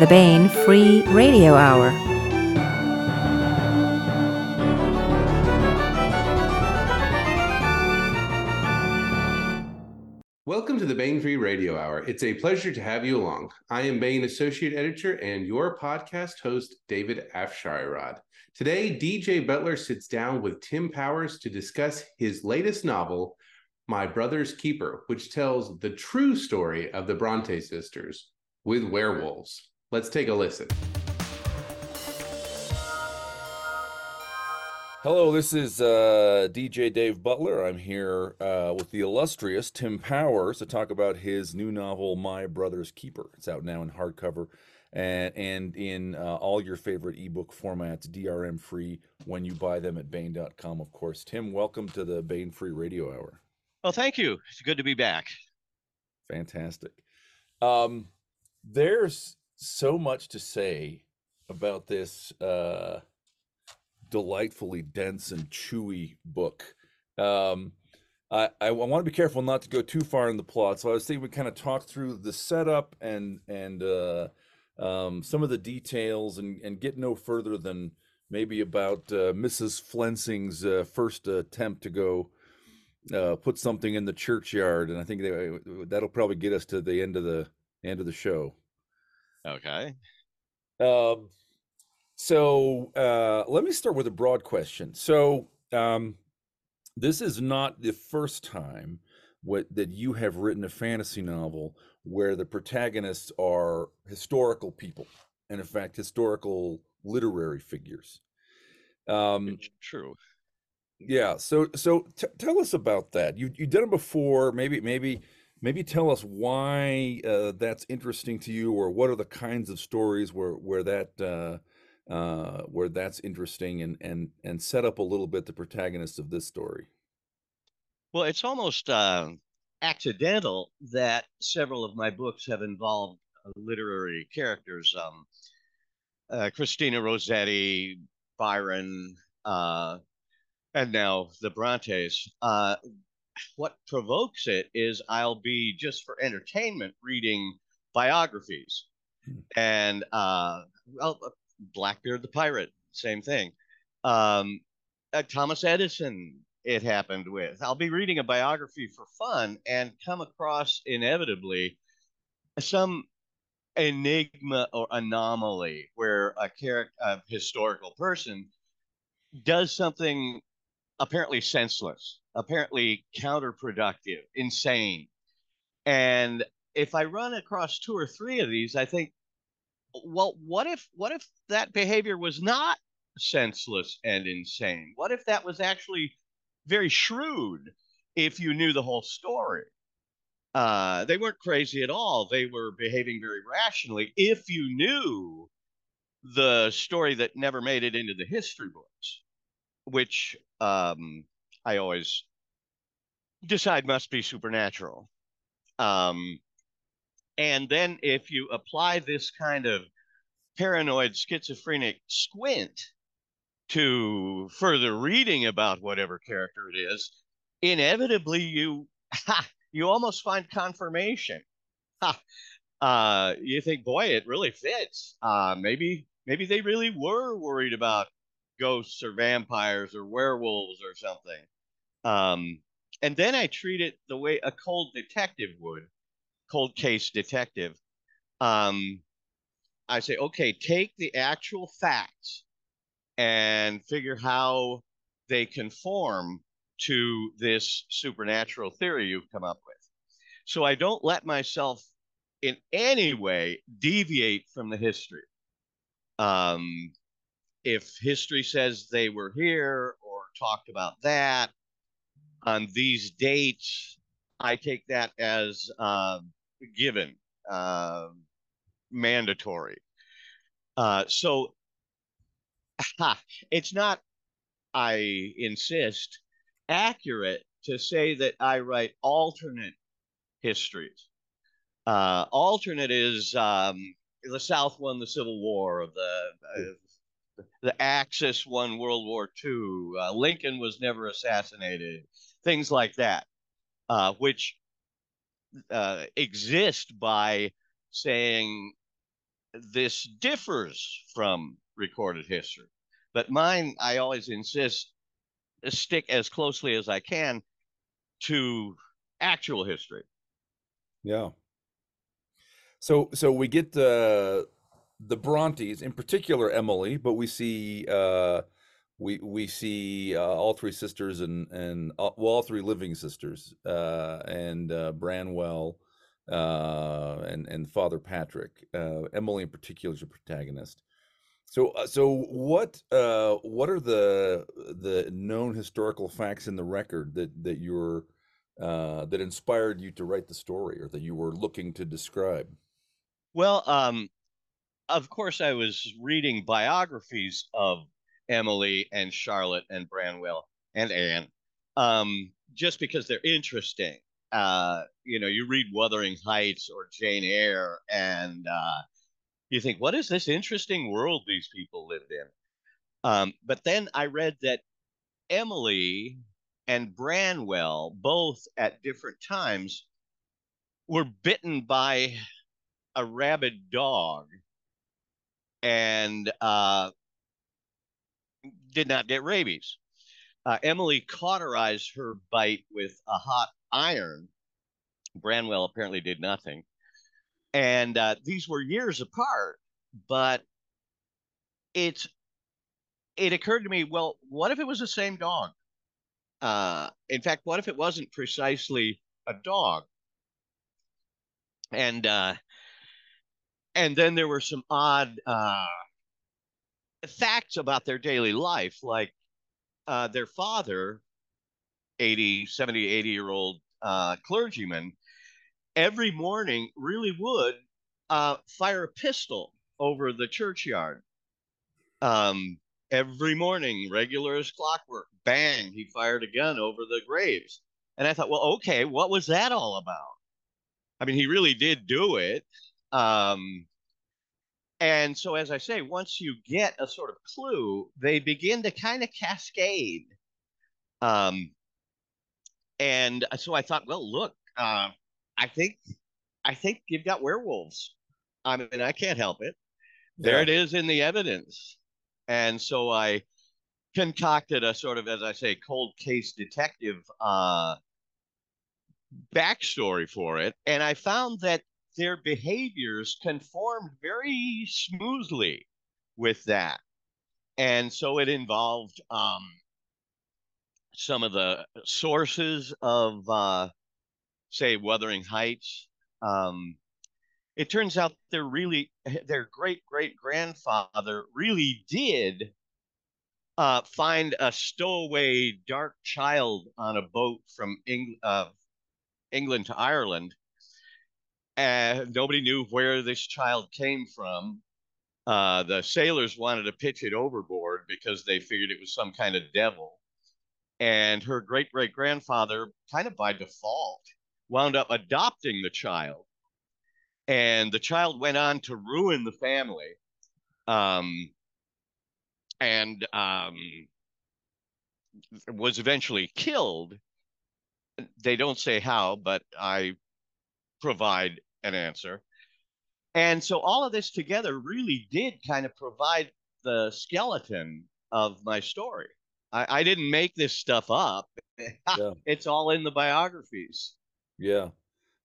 the Baen Free Radio Hour. Welcome to the Baen Free Radio Hour. It's a pleasure to have you along. I am Baen Associate Editor and your podcast host, David Afsharirad. Today, DJ Butler sits down with Tim Powers to discuss his latest novel, My Brother's Keeper, which tells the true story of the Bronte sisters with werewolves. Let's take a listen. Hello, this is uh, DJ Dave Butler. I'm here uh, with the illustrious Tim Powers to talk about his new novel, My Brother's Keeper. It's out now in hardcover and, and in uh, all your favorite ebook formats, DRM free when you buy them at Baen.com, of course. Tim, welcome to the Baen Free Radio Hour. Well, thank you. It's good to be back. Fantastic. Um, there's so much to say about this uh, delightfully dense and chewy book. Um, I, I want to be careful not to go too far in the plot, so I was thinking we kind of talk through the setup and and uh, um, some of the details and, and get no further than maybe about uh, Mrs. Flensing's uh, first attempt to go uh, put something in the churchyard, and I think they, that'll probably get us to the end of the end of the show. Okay. Um, so uh, let me start with a broad question. So um, this is not the first time what that you have written a fantasy novel where the protagonists are historical people, and in fact, historical literary figures. Um, True. Yeah. So so t- tell us about that. You you did it before. Maybe maybe maybe tell us why uh, that's interesting to you, or what are the kinds of stories where where that uh, uh, where that's interesting, and and and set up a little bit the protagonist of this story. Well, it's almost uh, accidental that several of my books have involved uh, literary characters. Um, uh, Christina Rossetti, Byron, uh, and now the Brontes. Uh, what provokes it is I'll be just for entertainment reading biographies, hmm. and uh, well, Blackbeard the pirate, same thing. Um, uh, Thomas Edison, it happened with. I'll be reading a biography for fun and come across inevitably some enigma or anomaly where a character, a historical person, does something apparently senseless, apparently counterproductive, insane. And if I run across two or three of these, I think, well, what if what if that behavior was not senseless and insane? What if that was actually very shrewd if you knew the whole story? Uh, they weren't crazy at all. They were behaving very rationally if you knew the story that never made it into the history books which um, I always decide must be supernatural. Um, and then if you apply this kind of paranoid schizophrenic squint to further reading about whatever character it is, inevitably you ha, you almost find confirmation. Ha, uh, you think, boy, it really fits. Uh, maybe maybe they really were worried about ghosts or vampires or werewolves or something. Um, and then I treat it the way a cold detective would, cold case detective. Um, I say, okay, take the actual facts and figure how they conform to this supernatural theory you've come up with. So I don't let myself in any way deviate from the history. Um, if history says they were here or talked about that on these dates, I take that as uh, given, uh, mandatory. Uh, so it's not, I insist, accurate to say that I write alternate histories. Uh, alternate is um, the South won the Civil War, or the uh, the Axis won World War II. Uh, Lincoln was never assassinated. Things like that, uh, which uh, exist by saying this differs from recorded history. But mine, I always insist, stick as closely as I can to actual history. Yeah. So so we get the the Brontes, in particular Emily, but we see uh we we see uh, all three sisters and and uh, well, all three living sisters uh and uh Branwell uh and and Father Patrick. Uh Emily in particular is a protagonist. So so what uh what are the the known historical facts in the record that that you're uh that inspired you to write the story or that you were looking to describe? Well, um, of course, I was reading biographies of Emily and Charlotte and Branwell and Anne, um, just because they're interesting. Uh, you know, you read Wuthering Heights or Jane Eyre, and uh, you think, what is this interesting world these people lived in? Um, but then I read that Emily and Branwell, both at different times, were bitten by a rabid dog and uh, did not get rabies. Uh, Emily cauterized her bite with a hot iron. Branwell apparently did nothing. And uh, these were years apart, but it's it occurred to me, well, what if it was the same dog? Uh, in fact, what if it wasn't precisely a dog? And uh, and then there were some odd uh, facts about their daily life, like uh, their father, 80, 70, 80 year old uh, clergyman, every morning really would uh, fire a pistol over the churchyard. Um, every morning, regular as clockwork, bang, he fired a gun over the graves. And I thought, well, okay, what was that all about? I mean, he really did do it. Um, and so, as I say, once you get a sort of clue, they begin to kind of cascade. Um, and so I thought, well, look, uh, I think, I think you've got werewolves. I mean, I can't help it. There Yeah. it is in the evidence. And so I concocted a sort of, as I say, cold case detective uh, backstory for it. And I found that their behaviors conformed very smoothly with that. And so it involved um, some of the sources of, uh, say, Wuthering Heights. Um, it turns out they're really, their great great grandfather really did uh, find a stowaway dark child on a boat from Eng- uh, England to Ireland and nobody knew where this child came from. Uh, the sailors wanted to pitch it overboard because they figured it was some kind of devil. And her great great grandfather, kind of by default, wound up adopting the child. And the child went on to ruin the family. Um, and um, was eventually killed. They don't say how, but I provide an answer. And so all of this together really did kind of provide the skeleton of my story. I, I didn't make this stuff up. Yeah. It's all in the biographies. Yeah.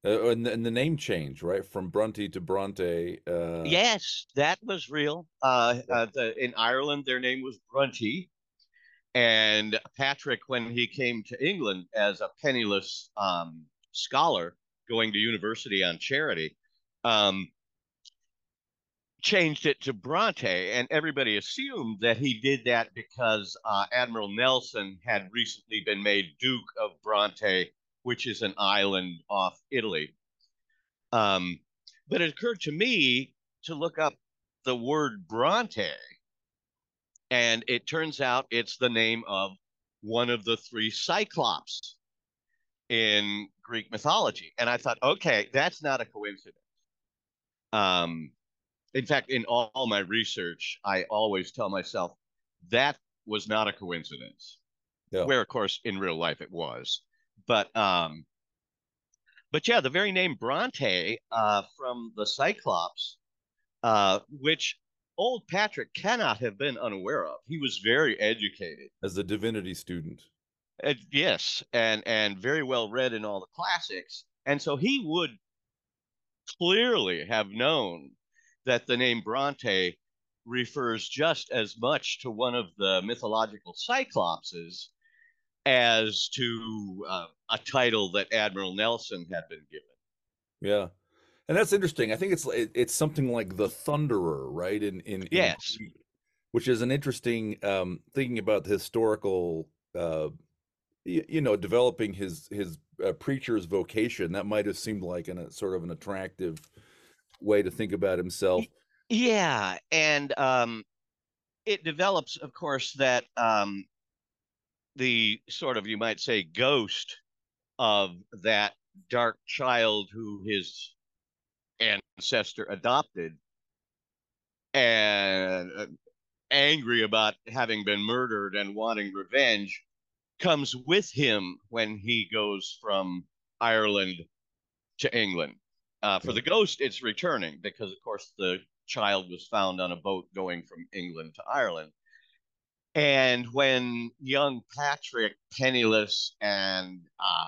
Uh, and, and the name change, right? From Bronte to Bronte. Uh, yes, that was real. Uh, uh, the, in Ireland, their name was Brunty. And Patrick, when he came to England as a penniless um, scholar going to university on charity, um, changed it to Bronte. And everybody assumed that he did that because uh, Admiral Nelson had recently been made Duke of Bronte, which is an island off Italy. Um, but it occurred to me to look up the word Bronte, and it turns out it's the name of one of the three Cyclops in Greek mythology. And I thought, okay, that's not a coincidence. Um, in fact, in all, all my research, I always tell myself that was not a coincidence. Yeah. Where, of course, in real life it was. But um, but yeah, the very name Bronte uh, from the Cyclops uh, which old Patrick cannot have been unaware of. He was very educated. As a divinity student. Uh, yes, and and very well read in all the classics, and so he would clearly have known that the name Bronte refers just as much to one of the mythological cyclopses as to uh, a title that Admiral Nelson had been given. Yeah. And that's interesting. I think it's it's something like the Thunderer, right? In in, in yes, which is an interesting um, thinking about the historical, uh, you, you, know, developing his his uh, preacher's vocation. That might have seemed like an, a sort of an attractive way to think about himself. Yeah, and um, it develops, of course, that um, the sort of you might say ghost of that dark child who his ancestor adopted and uh, angry about having been murdered and wanting revenge comes with him when he goes from Ireland to England. Uh, for the ghost, it's returning because, of course, the child was found on a boat going from England to Ireland. And when young Patrick, penniless and uh,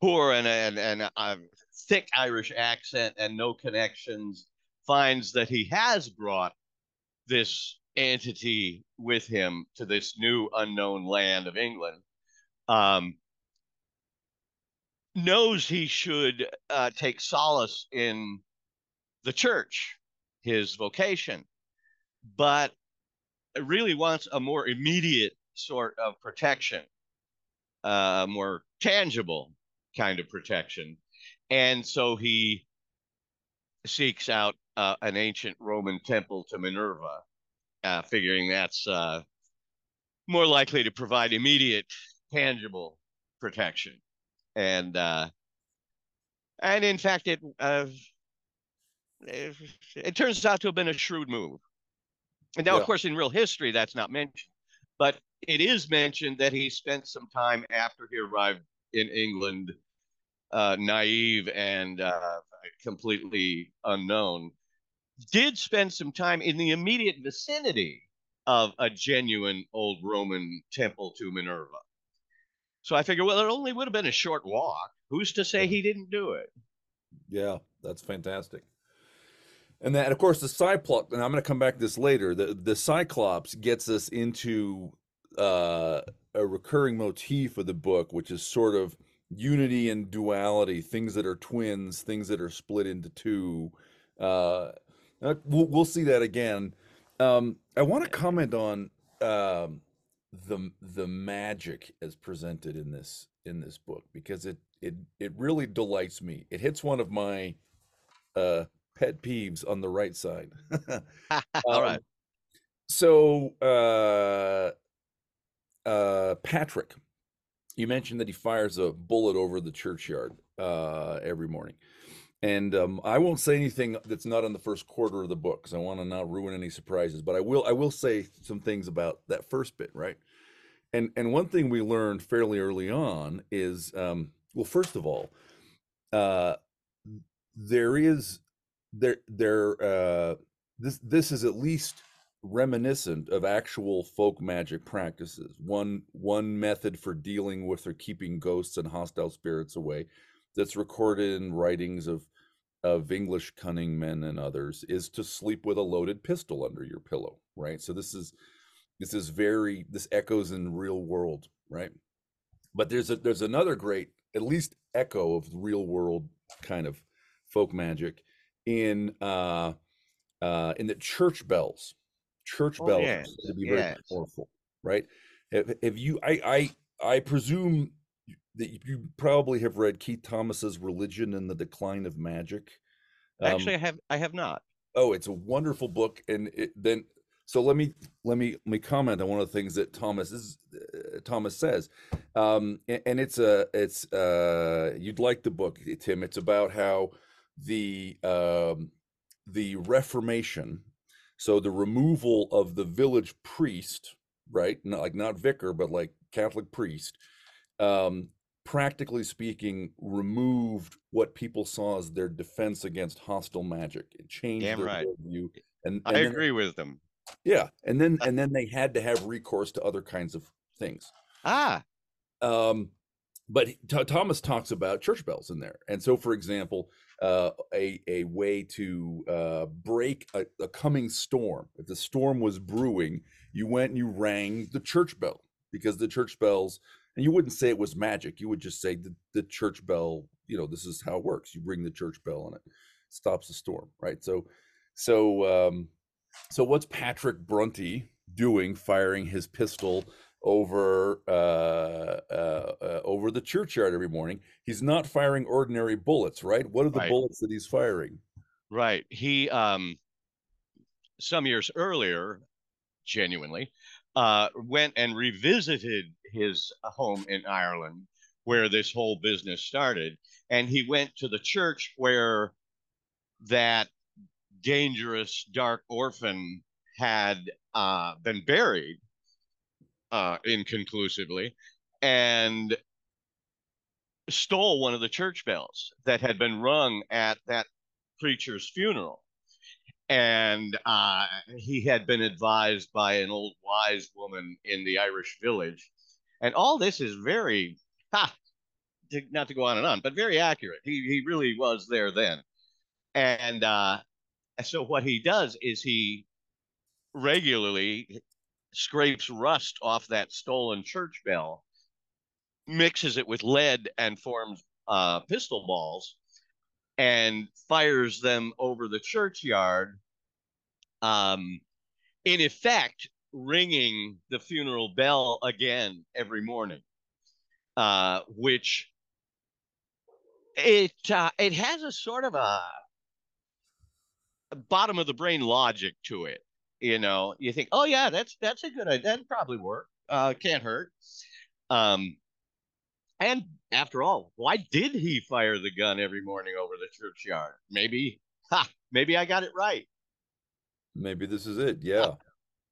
poor and and and uh, thick Irish accent and no connections, finds that he has brought this entity with him to this new unknown land of England. Um, knows he should uh, take solace in the church, his vocation, but really wants a more immediate sort of protection, a uh, more tangible kind of protection. And so he seeks out uh, an ancient Roman temple to Minerva, uh, figuring that's uh, more likely to provide immediate, tangible protection. And uh, and in fact, it uh, it turns out to have been a shrewd move. And now, yeah. of course, in real history, that's not mentioned, but it is mentioned that he spent some time after he arrived in England, uh, naive and uh, completely unknown, did spend some time in the immediate vicinity of a genuine old Roman temple to Minerva. So I figured, well, it only would have been a short walk. Who's to say he didn't do it? Yeah, that's fantastic. And then, of course, the Cyclops, and I'm going to come back to this later. The the Cyclops gets us into uh, a recurring motif of the book, which is sort of unity and duality, things that are twins, things that are split into two. Uh, uh we'll, we'll see that again. Um, I want to comment on um, the the magic as presented in this in this book because it it it really delights me. It hits one of my uh, pet peeves on the right side. All right. Um, so, uh, uh, Patrick, you mentioned that he fires a bullet over the churchyard uh, every morning. And um, I won't say anything that's not in the first quarter of the book because I want to not ruin any surprises. But I will. I will say some things about that first bit, right? And and one thing we learned fairly early on is, um, well, first of all, uh, there is there there uh this this is at least reminiscent of actual folk magic practices one one method for dealing with or keeping ghosts and hostile spirits away that's recorded in writings of of english cunning men and others is to sleep with a loaded pistol under your pillow right so this is this is very this echoes in real world right but there's a there's another great at least echo of real world kind of folk magic in uh, uh, in the church bells. Church oh, bells yes. to be very yes. powerful, right? Have, have you? I I I presume that you probably have read Keith Thomas's Religion and the Decline of Magic. Um, Actually, I have I have not. Oh, it's a wonderful book, and it, then so let me let me let me comment on one of the things that Thomas is uh, Thomas says, um, and, and, it's a it's uh, you'd like the book, Tim. It's about how the um, the Reformation, so the removal of the village priest, right? Not like not vicar, but like Catholic priest, um, practically speaking, removed what people saw as their defense against hostile magic. It changed Damn their right. worldview. And, and I then- agree with them. Yeah, and then and then they had to have recourse to other kinds of things. Ah, Um, but Th- Thomas talks about church bells in there, and so, for example, uh, a a way to uh, break a, a coming storm. If the storm was brewing, you went and you rang the church bell because the church bells, and you wouldn't say it was magic. You would just say the, the church bell. You know, this is how it works. You ring the church bell, and it stops the storm, right? So, so, um, so what's Patrick Brunty doing, firing his pistol? over uh, uh, uh, over the churchyard every morning. He's not firing ordinary bullets, right? What are the Right. bullets that he's firing? right. He um some years earlier, genuinely, uh went and revisited his home in Ireland where this whole business started. And he went to the church where that dangerous dark orphan had uh been buried uh inconclusively and stole one of the church bells that had been rung at that preacher's funeral. And uh, he had been advised by an old wise woman in the Irish village. And all this is very, ha, to, not to go on and on, but very accurate. He, he really was there then. And uh, so what he does is he regularly scrapes rust off that stolen church bell, mixes it with lead, and forms uh, pistol balls, and fires them over the churchyard. Um, in effect, ringing the funeral bell again every morning, uh, which it uh, it has a sort of a bottom of the brain logic to it you know? You think oh yeah that's that's a good idea that'd probably work uh can't hurt. Um and after all why did he fire the gun every morning over the churchyard? Maybe ha maybe i got it right Maybe this is it. Yeah.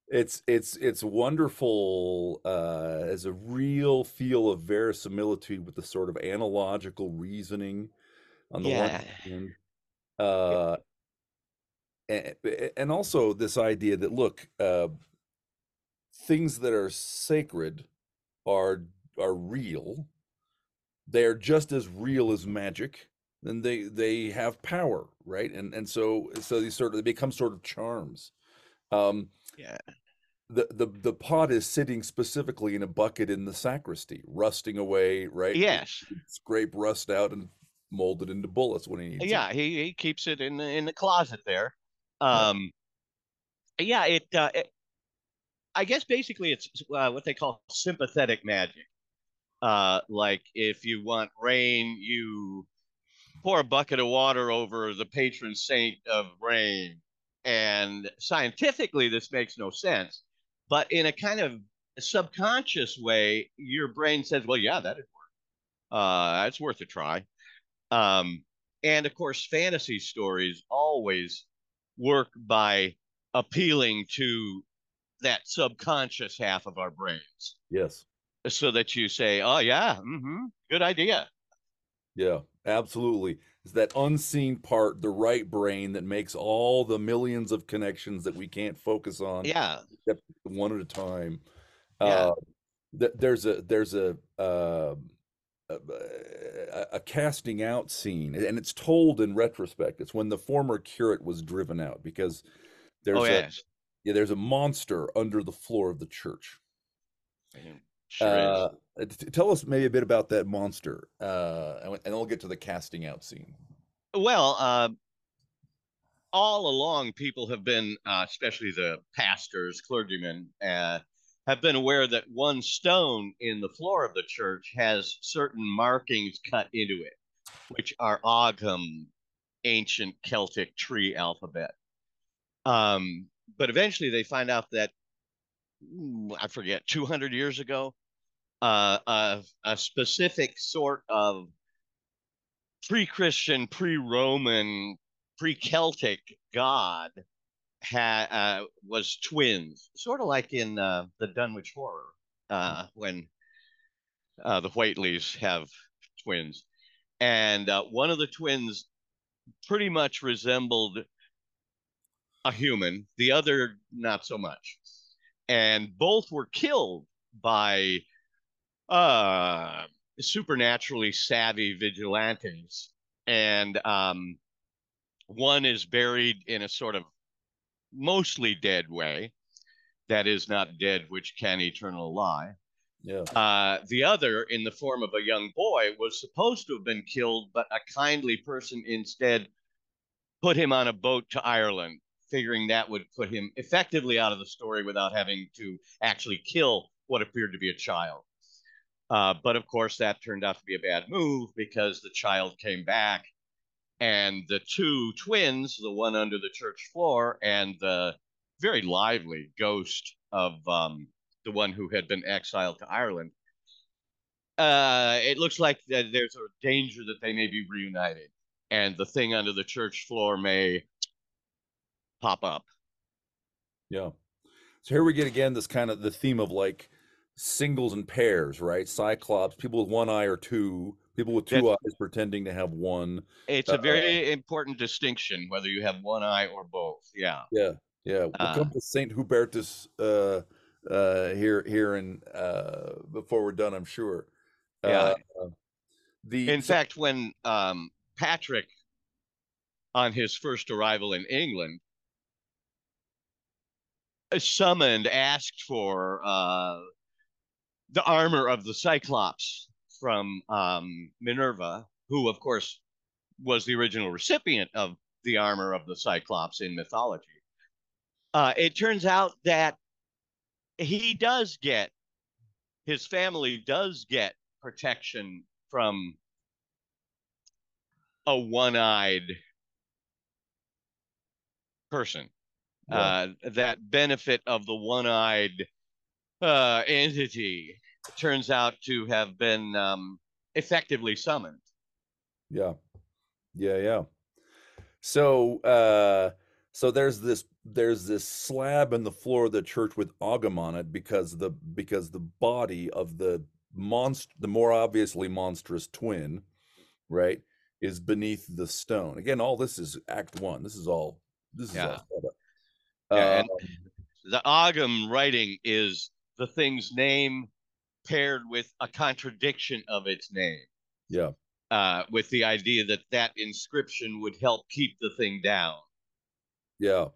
It's it's it's wonderful uh as a real feel of verisimilitude with the sort of analogical reasoning on the one hand. Uh and, and also this idea that look, uh things that are sacred are are real. They're just as real as magic. Then they they have power, right? And and so so these sort of they become sort of charms. Um, yeah the the the pot is sitting specifically in a bucket in the sacristy, rusting away, right? yes Scrape rust out and mold it into bullets when he needs it. yeah he, he keeps it in the in the closet there um yeah it uh it, i guess basically it's uh, what they call sympathetic magic uh like if you want rain you pour a bucket of water over the patron saint of rain and scientifically this makes no sense but in a kind of subconscious way your brain says well yeah that'd work uh that's worth a try um and of course, fantasy stories always work by appealing to that subconscious half of our brains Yes. so that you say, oh, yeah, mm-hmm, good idea. Yeah, absolutely. It's that unseen part, the right brain that makes all the millions of connections that we can't focus on Yeah. except one at a time. Yeah. Uh, th- there's a there's a, um a a casting out scene, and it's told in retrospect. It's when the former curate was driven out because there's oh, a yeah there's a monster under the floor of the church. Sure Uh, tell us maybe a bit about that monster, uh, and, and we'll get to the casting out scene. Well, uh, all along, people have been, uh, especially the pastors, clergymen, uh, have been aware that one stone in the floor of the church has certain markings cut into it, which are Ogham, ancient Celtic tree alphabet. Um, but eventually, they find out that mm, I forget, 200 years ago, uh, a, a specific sort of pre-Christian, pre-Roman, pre-Celtic god had uh, was twins, sort of like in uh, the Dunwich Horror, uh, when Uh, the Whateleys have twins, and uh, one of the twins pretty much resembled a human, the other not so much. And both were killed by uh, supernaturally savvy vigilantes. And um, one is buried in a sort of mostly dead way. That is not dead, which can eternal lie. Yeah. Uh, the other, in the form of a young boy, was supposed to have been killed, but a kindly person instead put him on a boat to Ireland, figuring that would put him effectively out of the story without having to actually kill what appeared to be a child. Uh, but of course, that turned out to be a bad move because the child came back, and the two twins, the one under the church floor and the very lively ghost of um, the one who had been exiled to Ireland. Uh, it looks like there's a danger that they may be reunited, and the thing under the church floor may pop up. Yeah. So here we get again this kind of the theme of like singles and pairs, right? Cyclops, people with one eye or two, people with two That's- eyes pretending to have one. It's a Uh, very important distinction whether you have one eye or both. Yeah. Yeah, yeah. We'll Uh, come to Saint Hubertus uh, uh, here, here, and uh, before we're done, I'm sure. Yeah. Uh, the In fact, when um, Patrick, on his first arrival in England, uh, summoned, asked for uh, the armor of the Cyclops from um, Minerva, who, of course, was the original recipient of the armor of the Cyclops in mythology. Uh, it turns out that he does get, his family does get protection from a one-eyed person. Yeah. Uh, that benefit of the one-eyed uh, entity turns out to have been um, effectively summoned. Yeah. Yeah, yeah. So uh so there's this there's this slab in the floor of the church with Ogham on it because the because the body of the monst the more obviously monstrous twin, right, is beneath the stone. Again, all this is act one. This is all this is all Yeah. up. Yeah, and- Um, The Ogham writing is the thing's name paired with a contradiction of its name, yeah. uh, with the idea that that inscription would help keep the thing down. Yeah.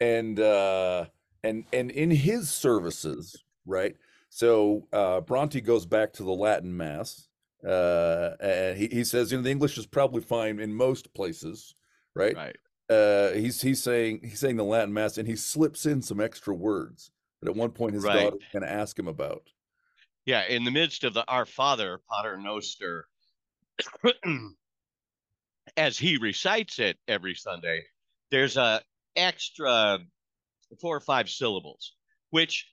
And uh and and in his services, right? So uh Bronte goes back to the Latin mass. Uh and he, he says, you know, the English is probably fine in most places, right? Right. Uh he's he's saying he's saying the Latin mass and he slips in some extra words that at one point his Right. daughter's gonna ask him about. Yeah, in the midst of the Our Father, Pater Noster, as he recites it every Sunday, there's a extra four or five syllables, which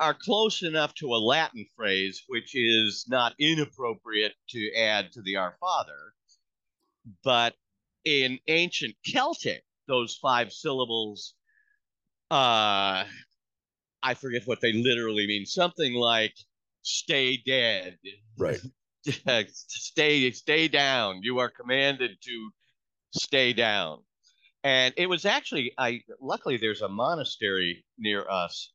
are close enough to a Latin phrase, which is not inappropriate to add to the Our Father. But in ancient Celtic, those five syllables, uh, I forget what they literally mean. Something like "stay dead," Right. stay stay down. You are commanded to stay down. And it was actually I luckily there's a monastery near us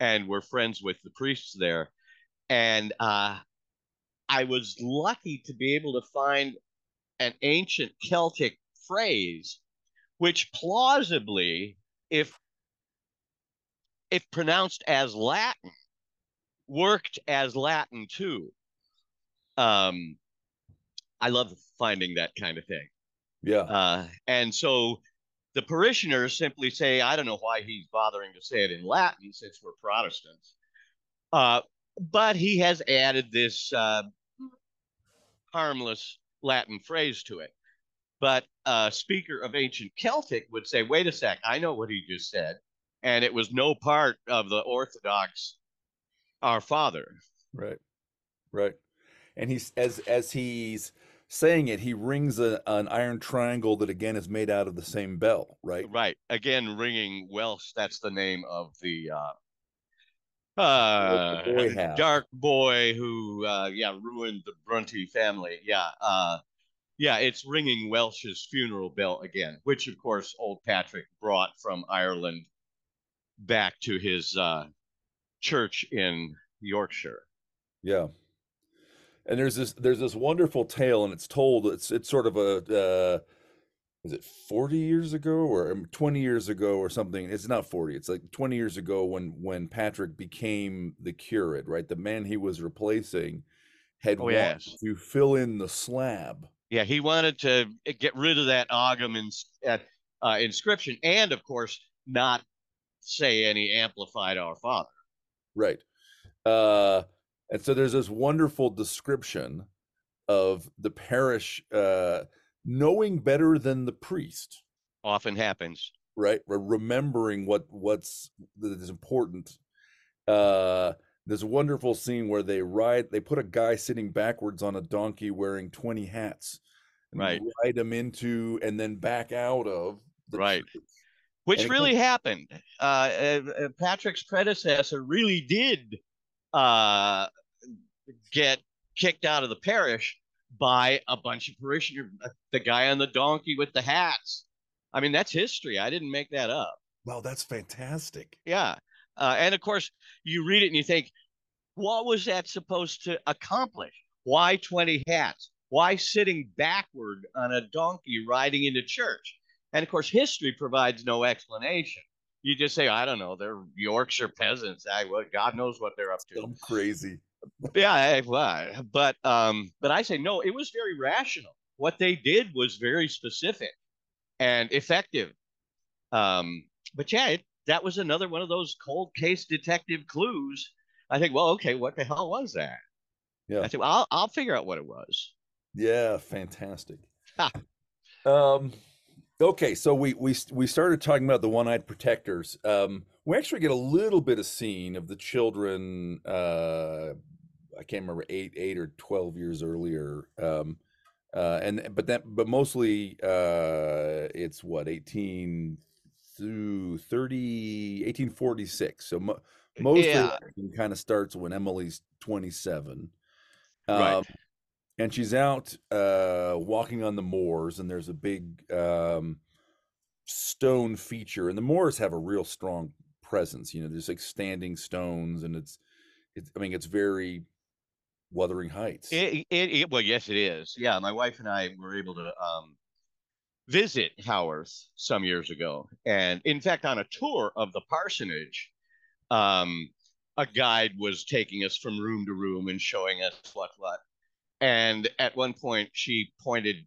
and we're friends with the priests there. And uh I was lucky to be able to find an ancient Celtic phrase which plausibly if if pronounced as Latin worked as Latin too. Um, I love finding that kind of thing. Yeah. Uh, and so the parishioners simply say, I don't know why he's bothering to say it in Latin since we're Protestants. Uh, but he has added this uh, harmless Latin phrase to it. But a speaker of ancient Celtic would say, wait a sec, I know what he just said. And it was no part of the Orthodox Our Father. Right. Right. And he's as as he's saying it, he rings a, an iron triangle that again is made out of the same bell, right? Right. Again, ringing Welsh. That's the name of the uh, uh, boy dark boy who, uh, yeah, ruined the Bronte family. Yeah, uh, yeah, it's ringing Welsh's funeral bell again, which of course old Patrick brought from Ireland back to his uh, church in Yorkshire. Yeah. And there's this there's this wonderful tale, and it's told. It's it's sort of a uh, is it 40 years ago or um, 20 years ago or something? It's not 40. It's like 20 years ago when when Patrick became the curate, right? The man he was replacing had Oh, wanted yes. to fill in the slab. Yeah, he wanted to get rid of that uh, uh, inscription, and of course, not say any amplified Our Father. Right. Uh, and so there's this wonderful description of the parish uh, knowing better than the priest, Often happens. right? Re- Remembering what what's that is important. Uh, there's a wonderful scene where they ride. They put a guy sitting backwards on a donkey wearing 20 hats, Right. Ride him into and then back out of the Right. church. Which And really happened. Uh, uh, uh, Patrick's predecessor really did uh, get kicked out of the parish by a bunch of parishioners. The guy on the donkey with the hats. I mean, that's history. I didn't make that up. Wow, that's fantastic. Yeah. Uh, and of course, you read it and you think, what was that supposed to accomplish? Why 20 hats? Why sitting backward on a donkey riding into church? And of course, history provides no explanation. You just say, I don't know, they're Yorkshire peasants. I, well, God knows what they're up to. I'm crazy. Yeah, I, well, but um, but I say no. It was very rational. What they did was very specific and effective. Um, but yeah, it, that was another one of those cold case detective clues. I think, well, okay, what the hell was that? Yeah. I said, well, I'll, I'll figure out what it was. Yeah, fantastic. Um, okay, so we we we started talking about the one-eyed protectors. Um, we actually get a little bit of scene of the children. Uh, I can't remember eight, eight or twelve years earlier. Um, uh, and but that but mostly uh, it's what eighteen through 30, 1846. So mo- most Yeah. kind of starts when Emily's twenty-seven. Right. And she's out uh walking on the moors and there's a big um stone feature and the moors have a real strong presence you know there's like standing stones and it's it's i mean it's very wuthering heights It, it, it, well, yes, it is. Yeah, my wife and I were able to um, visit Haworth some years ago, and in fact, on a tour of the parsonage, um, a guide was taking us from room to room and showing us what what. And at one point, she pointed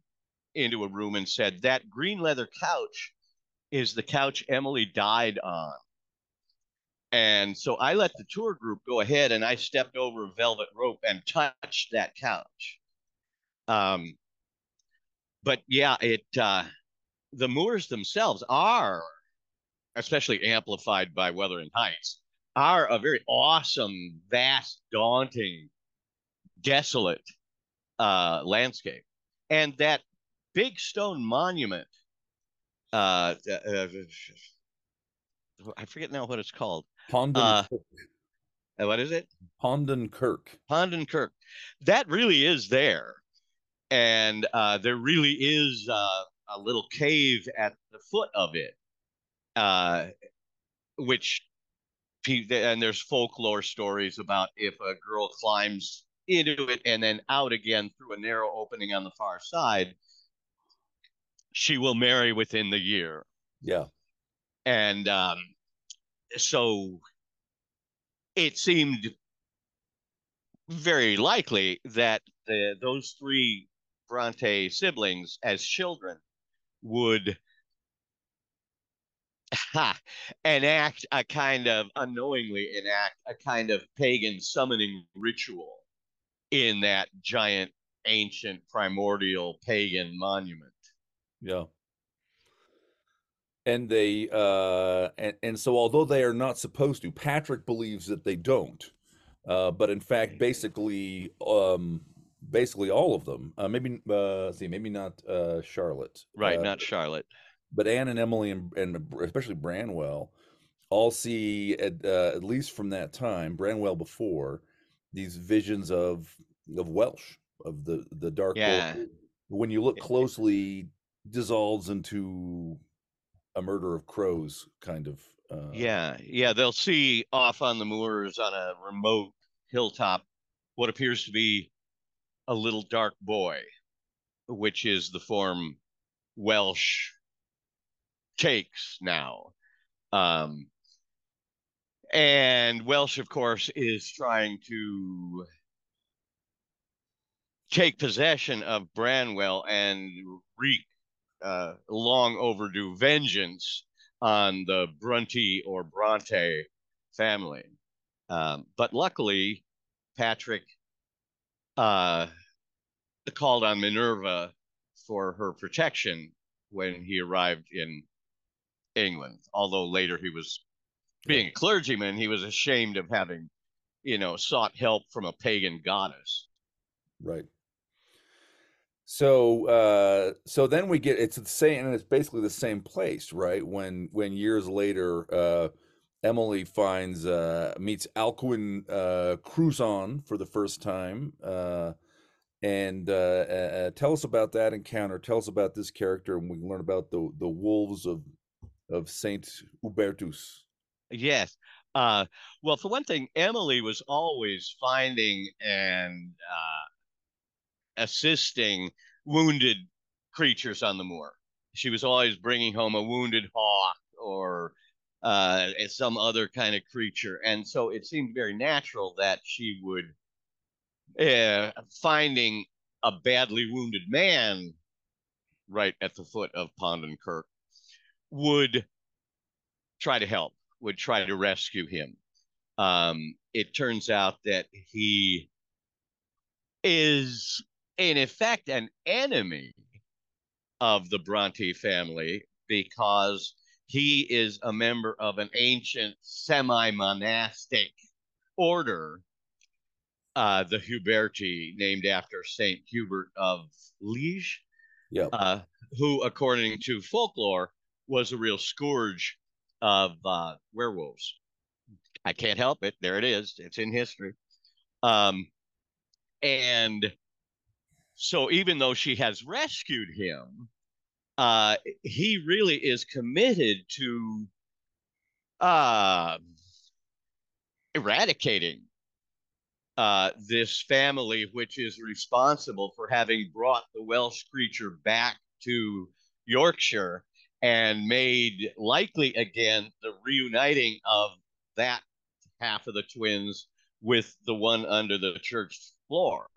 into a room and said, "That green leather couch is the couch Emily died on." And so I let the tour group go ahead and I stepped over a velvet rope and touched that couch. Um, but yeah, it uh, the moors themselves are, especially amplified by Wuthering Heights, are a very awesome, vast, daunting, desolate uh, landscape. And that big stone monument, uh, uh, I forget now what it's called. Ponden, uh, Kirk, Uh, What is it? Ponden Kirk Ponden Kirk. That really is there. And uh, there really is uh, a little cave at the foot of it, uh, which, and there's folklore stories about if a girl climbs into it and then out again through a narrow opening on the far side, she will marry within the year. yeah And um, so it seemed very likely that the, those three Bronte siblings, as children, would ha, enact a kind of unknowingly enact a kind of pagan summoning ritual in that giant, ancient, primordial pagan monument. Yeah. And they uh and, and so although they are not supposed to, Patrick believes that they don't. Uh but in fact basically um basically all of them. Uh maybe uh see, maybe not uh Charlotte. Right, uh, not Charlotte. but Anne and Emily and, and especially Branwell all see at uh, at least from that time, Branwell before, these visions of of Welsh of the the dark. Yeah. When you look closely, dissolves into a murder of crows kind of. Uh, Yeah, yeah, they'll see off on the moors on a remote hilltop what appears to be a little dark boy, which is the form Welsh takes now. Um, and Welsh, of course, is trying to take possession of Branwell and wreak uh, long overdue vengeance on the Brunty or Bronte family. Um, but luckily, Patrick uh, called on Minerva for her protection when he arrived in England. Although later he was being a clergyman, he was ashamed of having, you know, sought help from a pagan goddess. Right. So uh so then we get it's the same and it's basically the same place, right? When when years later uh Emily finds uh meets Alcuin uh Curzon for the first time. Uh and uh, uh, uh, tell us about that encounter. Tell us about this character, and we can learn about the the wolves of of Saint Hubertus. Yes. Uh, well, for one thing, Emily was always finding and uh, assisting wounded creatures on the moor. She was always bringing home a wounded hawk or uh, some other kind of creature. And so it seemed very natural that she would, uh, finding a badly wounded man right at the foot of Ponden Kirk, would try to help would try to rescue him. Um, it turns out that he is, in effect, an enemy of the Bronte family because he is a member of an ancient semi monastic order, uh, the Huberti, named after Saint Hubert of Liege, Yeah. uh, who, according to folklore, was a real scourge of uh, werewolves. I can't help it. There it is. It's in history. Um, and so, even though she has rescued him, uh, he really is committed to uh, eradicating uh, this family, which is responsible for having brought the Welsh creature back to Yorkshire and made likely again the reuniting of that half of the twins with the one under the church floor.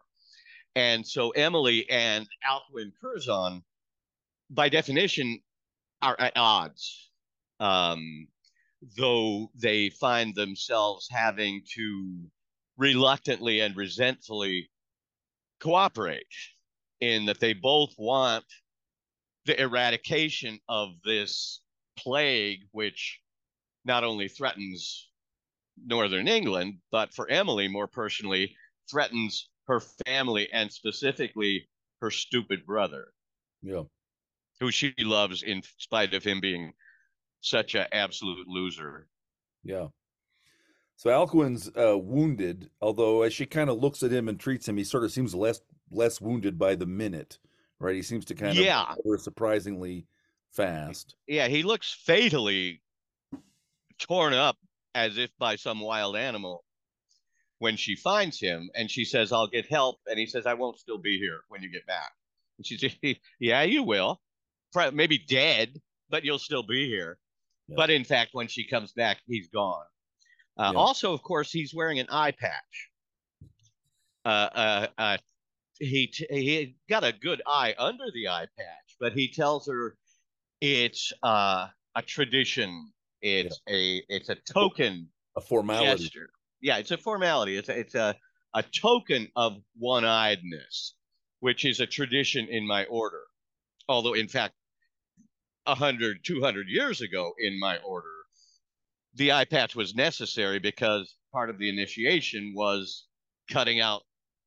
And so Emily and Alcuin Curzon, by definition, are at odds, um, though they find themselves having to reluctantly and resentfully cooperate in that they both want the eradication of this plague, which not only threatens northern England, but for Emily more personally, threatens her family and specifically her stupid brother, Yeah. who she loves in spite of him being such an absolute loser. Yeah. So Alcuin's uh, wounded, although as she kind of looks at him and treats him, he sort of seems less less wounded by the minute, right? He seems to kind of Yeah. surprisingly fast. Yeah, he looks fatally torn up as if by some wild animal when she finds him and she says, I'll get help. And he says, I won't still be here when you get back. And she says, Yeah, you will. Maybe dead, but you'll still be here. Yeah. But in fact, when she comes back, he's gone. Uh, Yeah. Also, of course, he's wearing an eye patch. Uh, uh, uh, he t- he got a good eye under the eye patch, but he tells her it's uh, a tradition. It's a it's a token A formality. gesture. Yeah, it's a formality. It's a, it's a a token of one-eyedness, which is a tradition in my order. Although, in fact, 100, 200 years ago in my order, the eye patch was necessary because part of the initiation was cutting out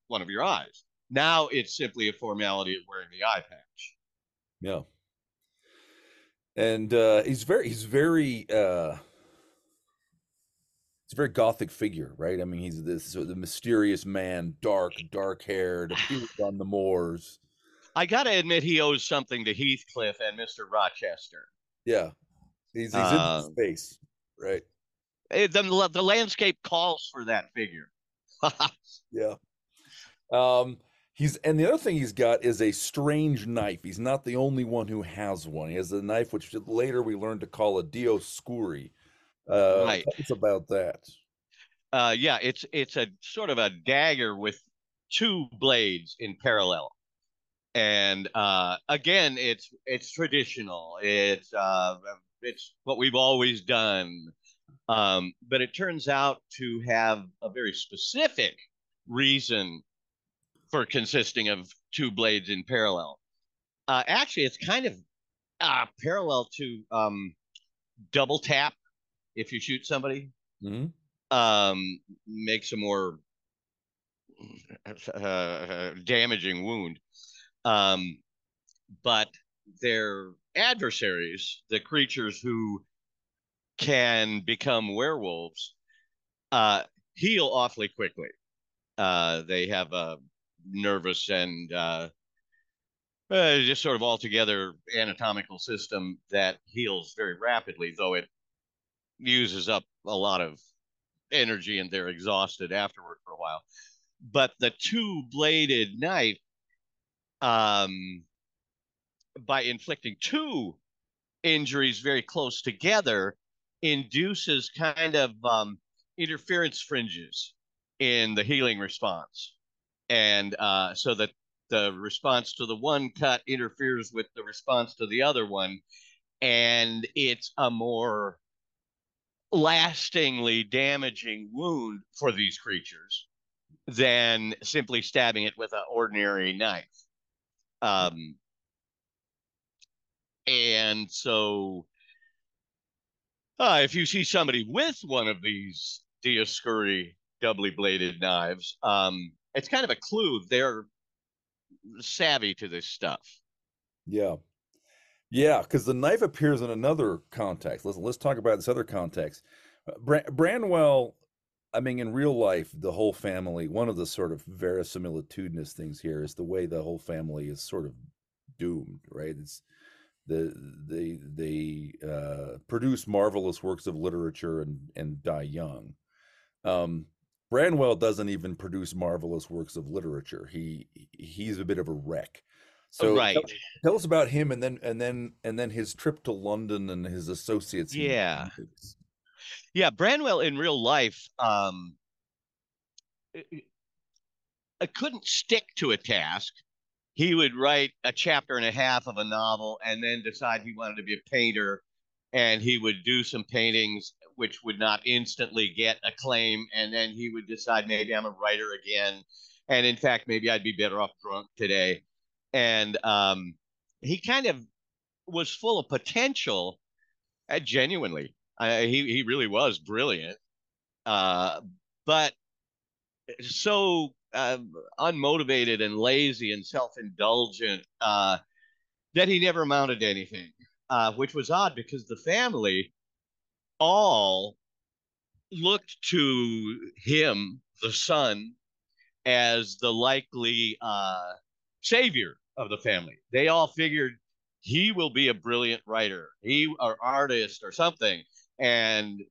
one of your eyes. Now it's simply a formality of wearing the eye patch. Yeah. And uh, he's very he's very uh, it's a very gothic figure, right? I mean, he's this sort of the mysterious man, dark, dark haired, appeared on the moors. I got to admit, he owes something to Heathcliff and Mister Rochester. Yeah, he's he's Uh, in space, right? Eh, The, the landscape calls for that figure. Yeah. Um, he's and the other thing he's got is a strange knife. He's not the only one who has one. He has a knife which later we learned to call a dioscuri. Uh, Right. us about that. uh, yeah, it's it's a sort of a dagger with two blades in parallel, and uh, again, it's it's traditional. It's uh, it's what we've always done, um, but it turns out to have a very specific reason for consisting of two blades in parallel. Uh, actually, it's kind of uh, parallel to um, double tap if you shoot somebody Mhm. um, makes a more uh, damaging wound. Um, but their adversaries, the creatures who can become werewolves, uh, heal awfully quickly. Uh, they have a nervous and uh, uh, just sort of altogether anatomical system that heals very rapidly, though it uses up a lot of energy and they're exhausted afterward for a while. But the two bladed knife, um, by inflicting two injuries very close together, induces kind of um, interference fringes in the healing response. And uh, so that the response to the one cut interferes with the response to the other one. And it's a more lastingly damaging wound for these creatures than simply stabbing it with an ordinary knife. Um, and so, uh, if you see somebody with one of these Dioscuri doubly bladed knives, um, it's kind of a clue they're savvy to this stuff. Yeah. Yeah, because the knife appears in another context. Let's let's talk about this other context. Uh, Bran- Branwell, I mean, in real life, the whole family. One of the sort of verisimilitudinous things here is the way the whole family is sort of doomed, right? It's the they they uh, produce marvelous works of literature and and die young. Um, Branwell doesn't even produce marvelous works of literature. He he's a bit of a wreck. So right. tell, tell us about him and then and then and then his trip to London and his associates. Yeah. Yeah, Branwell in real life um, I couldn't stick to a task. He would write a chapter and a half of a novel and then decide he wanted to be a painter, and he would do some paintings which would not instantly get acclaim, and then he would decide maybe I'm a writer again, and in fact maybe I'd be better off drunk today, and um, he kind of was full of potential, uh, genuinely. Uh, he he really was brilliant, uh, but so uh, unmotivated and lazy and self-indulgent uh, that he never amounted to anything, uh, which was odd because the family all looked to him, the son, as the likely uh, savior of the family. They all figured he will be a brilliant writer, he or artist or something, and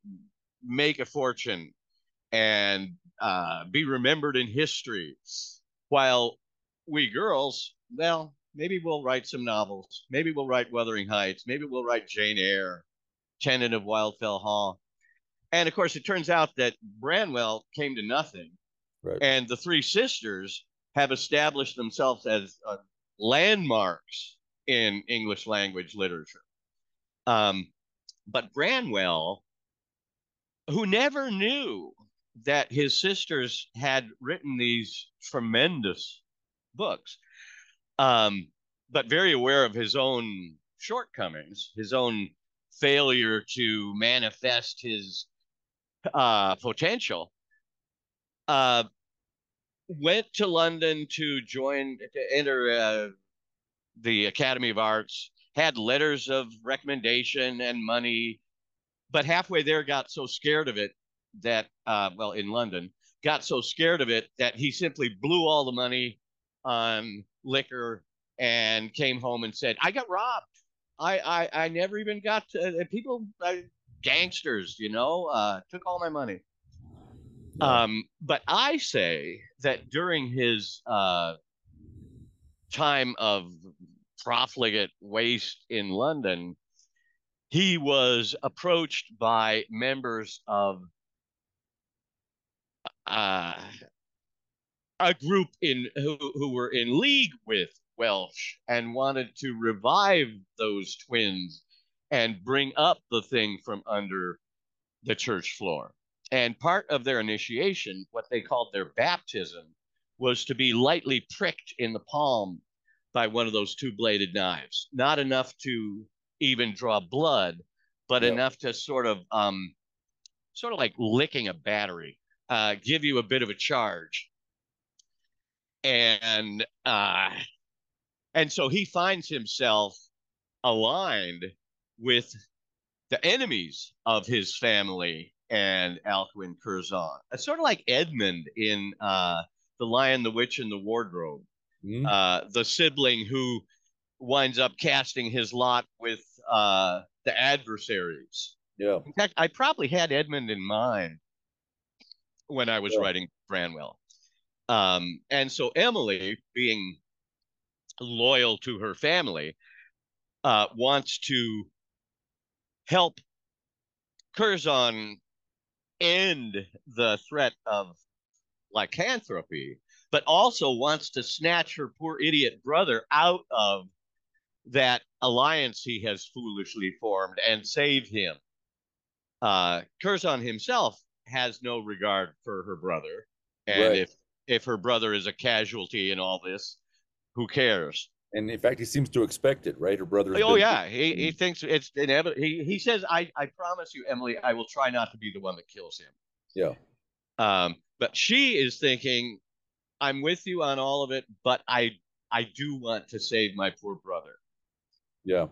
make a fortune and uh, be remembered in history. While we girls, well, maybe we'll write some novels. Maybe we'll write Wuthering Heights. Maybe we'll write Jane Eyre, Tenant of Wildfell Hall. And of course, it turns out that Branwell came to nothing. Right. And the three sisters have established themselves as uh, landmarks in English language literature. Um, but Branwell, who never knew that his sisters had written these tremendous books, um, but very aware of his own shortcomings, his own failure to manifest his uh, potential, uh, went to London to join, to enter uh, the Academy of Arts, had letters of recommendation and money, but halfway there got so scared of it that, uh, well, in London, got so scared of it that he simply blew all the money on liquor and came home and said, "I got robbed. I I, I never even got to, uh, people, uh, gangsters, you know, uh, took all my money." Um, but I say that during his uh, time of profligate waste in London, he was approached by members of uh, a group in who, who were in league with Welsh and wanted to revive those twins and bring up the thing from under the church floor. And part of their initiation, what they called their baptism, was to be lightly pricked in the palm by one of those two bladed knives. Not enough to even draw blood, but Yep. enough to sort of um, sort of like licking a battery, uh, give you a bit of a charge. And uh, and so he finds himself aligned with the enemies of his family and Alcuin Curzon. It's sort of like Edmund in uh, The Lion, the Witch, and the Wardrobe Mhm. uh, the sibling who winds up casting his lot with uh, the adversaries. yeah. In fact, I probably had Edmund in mind when I was Yeah. writing Branwell. Um, and so Emily, being loyal to her family, uh, wants to help Curzon end the threat of lycanthropy, but also wants to snatch her poor idiot brother out of that alliance he has foolishly formed and save him. Uh, Curzon himself has no regard for her brother, and Right. if if her brother is a casualty in all this, who cares? And in fact, he seems to expect it, right? Her brother. Oh yeah, he, he thinks it's inevitable. He he says, "I I promise you, Emily, I will try not to be the one that kills him." Yeah. Um, but she is thinking, "I'm with you on all of it, but I I do want to save my poor brother." Yeah.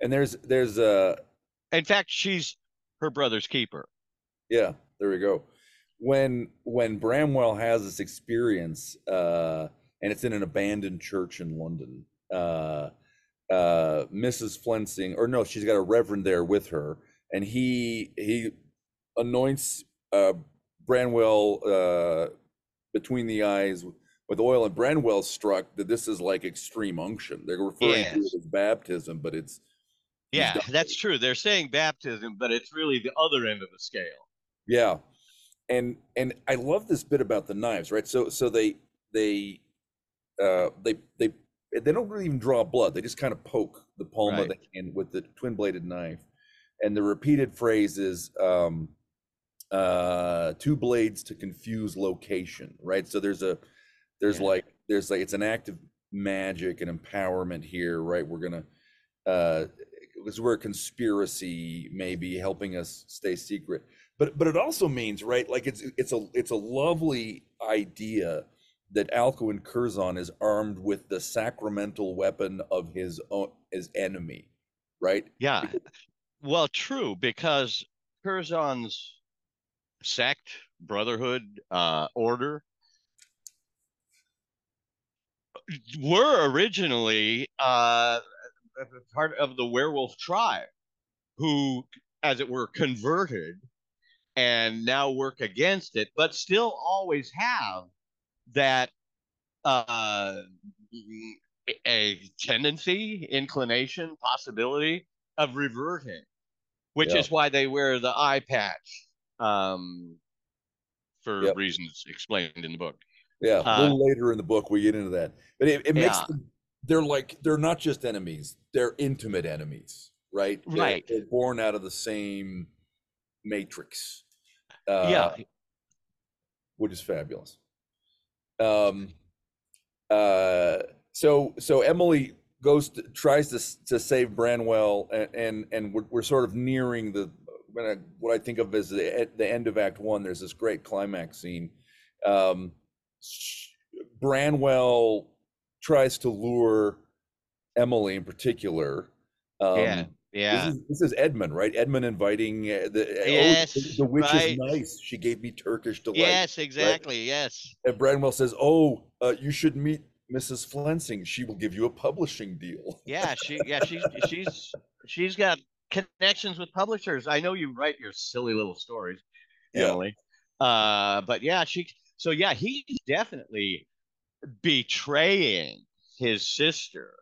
And there's there's uh In fact, she's her brother's keeper. yeah, there we go. When when Branwell has this experience, uh, and it's in an abandoned church in London, uh, uh, Mrs. Flensing, or no, she's got a reverend there with her, and he he anoints uh, Branwell uh, between the eyes with oil, and Branwell's struck that this is like extreme unction. They're referring to it as baptism, but it's Yeah, that's true. They're saying baptism, but it's really the other end of the scale. Yeah. And and I love this bit about the knives, right? So so they they uh they they they don't really even draw blood. They just kind of poke the palm of the Right. hand with the twin bladed knife. And the repeated phrase is um uh two blades to confuse location, right? So there's a there's Yeah. like there's like it's an act of magic and empowerment here, right? We're gonna uh because we're a conspiracy maybe helping us stay secret but but it also means right like it's it's a it's a lovely idea that Alcuin Curzon is armed with the sacramental weapon of his own his enemy right Yeah. Well, true, because Curzon's sect, brotherhood, uh, order were originally uh, part of the werewolf tribe who, as it were, converted and now work against it, but still always have that uh, a tendency, inclination, possibility of reverting, which Yeah. is why they wear the eye patch um, for Yep. reasons explained in the book. yeah a Uh, little later in the book we get into that but it, it makes Yeah. them they're like they're not just enemies they're intimate enemies right They're- Right. they're born out of the same matrix uh, yeah, which is fabulous. Um, uh, so so Emily goes to, tries to to save Branwell, and and, and we're, we're sort of nearing the I, what I think of as the the end of Act One. There's this great climax scene. Um, Branwell tries to lure Emily in particular. Um, Yeah. Yeah. This is, this is Edmund, right? Edmund inviting uh, the oh, the, the witch right. is nice. She gave me Turkish delight. yes, exactly. Yes. And Branwell says, "Oh, uh, you should meet Mrs. Flensing. She will give you a publishing deal." Yeah, she yeah, she's she's she's got connections with publishers. I know you write your silly little stories, Yeah. Emily. Uh but yeah, she so yeah, he's definitely betraying his sister,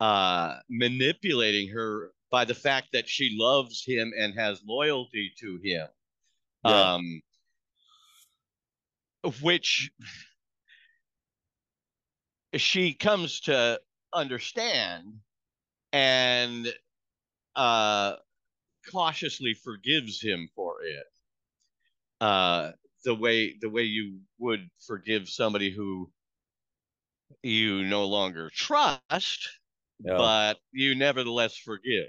uh manipulating her by the fact that she loves him and has loyalty to him. Yeah. Um which she comes to understand and uh cautiously forgives him for it uh the way the way you would forgive somebody who you no longer trust Yeah. but you nevertheless forgive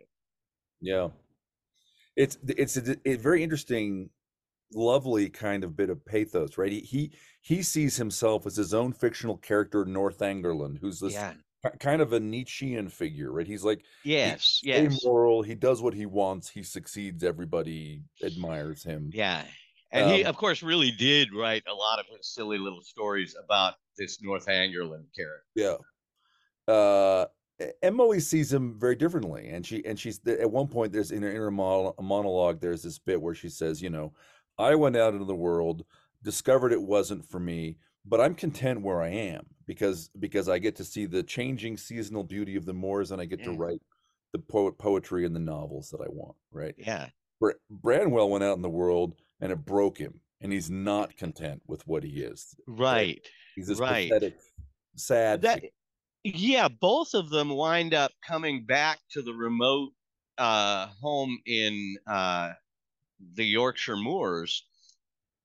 Yeah, it's it's a, a very interesting, lovely kind of bit of pathos, right? He he, he sees himself as his own fictional character, Northangerland, who's this ki- kind of a Nietzschean figure, right? He's like yes he's yes amoral. He does what he wants. He succeeds. Everybody admires him. yeah and he Um, of course really did write a lot of his silly little stories about this Northangerland character Yeah. Uh, Emily sees him very differently, and she and she's at one point there's in her inner monologue. There's this bit where she says, "You know, I went out into the world, discovered it wasn't for me, but I'm content where I am because because I get to see the changing seasonal beauty of the moors, and I get to mm. write the po- poetry and the novels that I want." Right? yeah Br- Branwell went out in the world, and it broke him, and he's not content with what he is. right He's this Right. pathetic, sad. that. Yeah both of them wind up coming back to the remote uh home in uh the yorkshire moors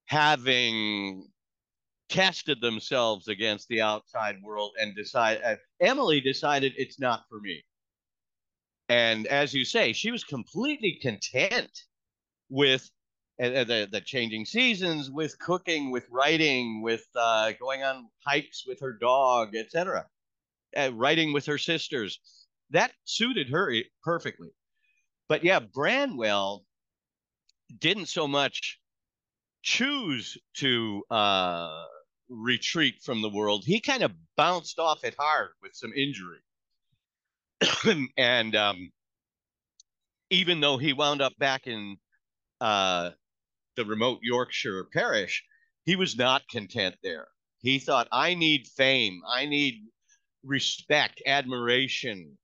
having tested themselves against the outside world and decide uh, emily decided it's not for me. And as you say she was completely content with uh, uh, the the changing seasons with cooking with writing with uh, going on hikes with her dog etc uh, writing with her sisters. That suited her perfectly. But yeah, Branwell didn't so much choose to uh, retreat from the world. He kind of bounced off it hard with some injury. and um, even though he wound up back in uh, the remote Yorkshire parish, he was not content there. He thought, I need fame. I need respect, admiration.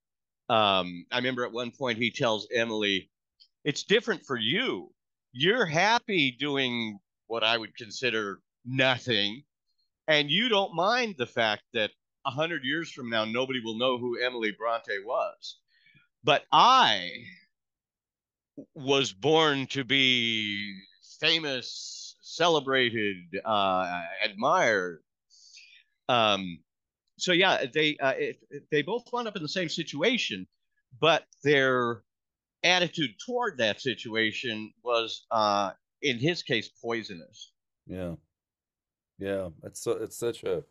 Um, I remember at one point he tells Emily, It's different for you. You're happy doing what I would consider nothing, and you don't mind the fact that a hundred years from now nobody will know who Emily Bronte was. But I was born to be famous, celebrated, uh, admired. Um, so yeah, they uh, it, they both wound up in the same situation, but their attitude toward that situation was, uh, in his case, poisonous. Yeah, yeah. it's so, it's such a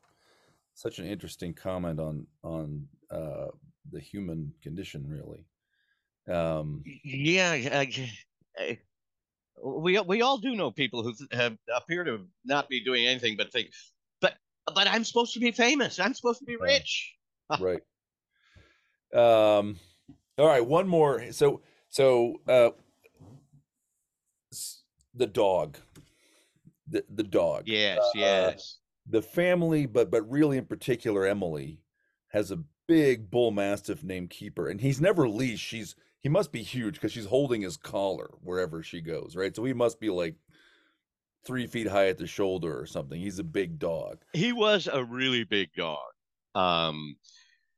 such an interesting comment on on uh, the human condition, really. Um, Yeah, uh, uh, we we all do know people who have appear to not be doing anything but think, but I'm supposed to be famous. I'm supposed to be rich. right. Um, all right. One more. So so uh, the dog, the the dog. Yes, Uh, yes. the family, but but really in particular, Emily has a big bull mastiff named Keeper, and he's never leashed. She's he must be huge because she's holding his collar wherever she goes, right? So he must be like three feet high at the shoulder or something. He's a big dog. He was a really big dog. Um,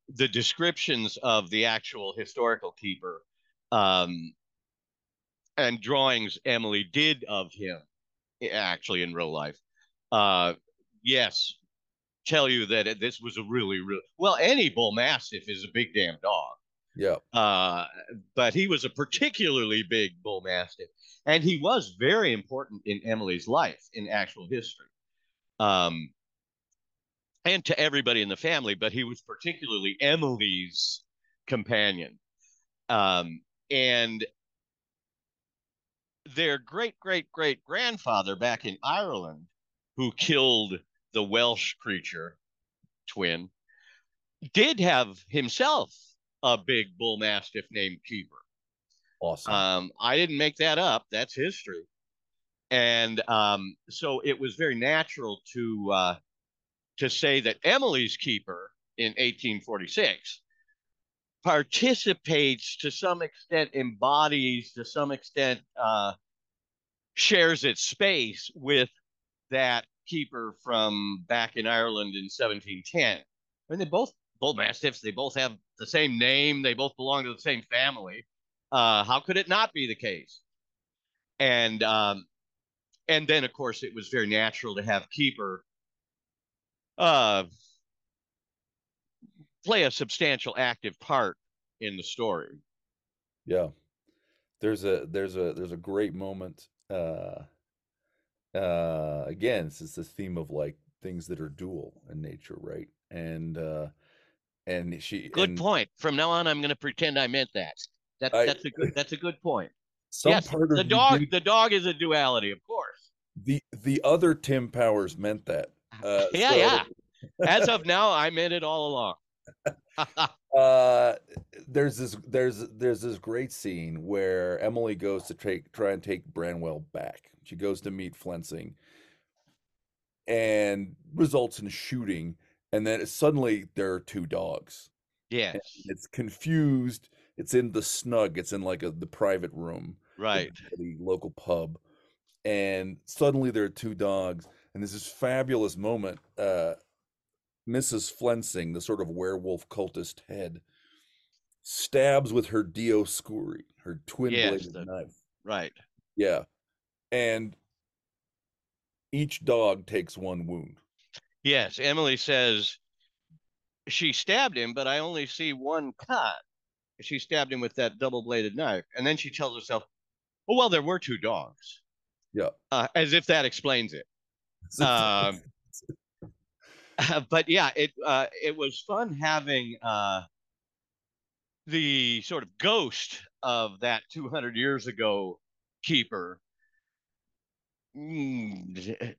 the descriptions of the actual historical keeper um, and drawings Emily did of him, actually in real life, uh, yes, tell you that this was a really, really well. Any bull mastiff is a big damn dog. Yeah, Uh, but he was a particularly big bull mastiff, and he was very important in Emily's life in actual history, um, and to everybody in the family. But he was particularly Emily's companion. Um, and their great great great grandfather back in Ireland, who killed the Welsh creature twin, did have himself a big bull mastiff named Keeper. Awesome. Um, I didn't make that up. That's history. And um, so it was very natural to uh, to say that Emily's keeper in 1846 participates to some extent, embodies to some extent, uh, shares its space with that keeper from back in Ireland in 1710. I mean, they both bull mastiffs. They both have the same name. They both belong to the same family. Uh, how could it not be the case? And um, and then of course it was very natural to have keeper uh, play a substantial active part in the story. Yeah. There's a there's a there's a great moment uh uh again it's this theme of like things that are dual in nature, right? And uh and she Good and point. From now on, I'm going to pretend I meant that. That I- that's a good that's a good point. some yes, the dog did- the dog is a duality, of course. the the other Tim Powers meant that. Uh yeah, so- yeah. As of now, I meant it all along. uh there's this there's there's this great scene where Emily goes to take try and take Branwell back. She goes to meet Flensing and results in shooting and then suddenly there are two dogs. yes, And it's confused. It's in the snug. It's in like a the private room right. the local pub. And suddenly there are two dogs and there's this fabulous moment uh Mrs. Flensing, the sort of werewolf cultist head, stabs with her Dioscuri, her twin Yes, bladed the- knife. Right. Yeah. And each dog takes one wound. Yes, Emily says she stabbed him, but I only see one cut. She stabbed him with that double-bladed knife, and then she tells herself, "Oh well, there were two dogs," Yeah. uh, as if that explains it. Um, but yeah, it uh, it was fun having uh, the sort of ghost of that 200 years ago keeper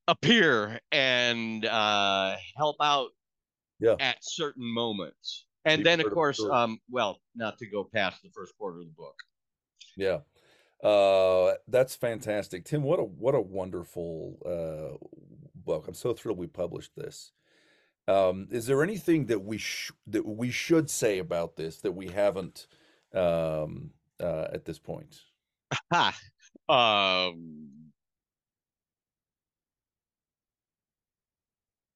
appear and uh, help out Yeah. at certain moments. And Be then, of of course, story. um, well, not to go past the first quarter of the book. Yeah. Uh that's fantastic. Tim, what a what a wonderful uh book. I'm so thrilled we published this. Um is there anything that we sh that we should say about this that we haven't um uh at this point? Ha. Um,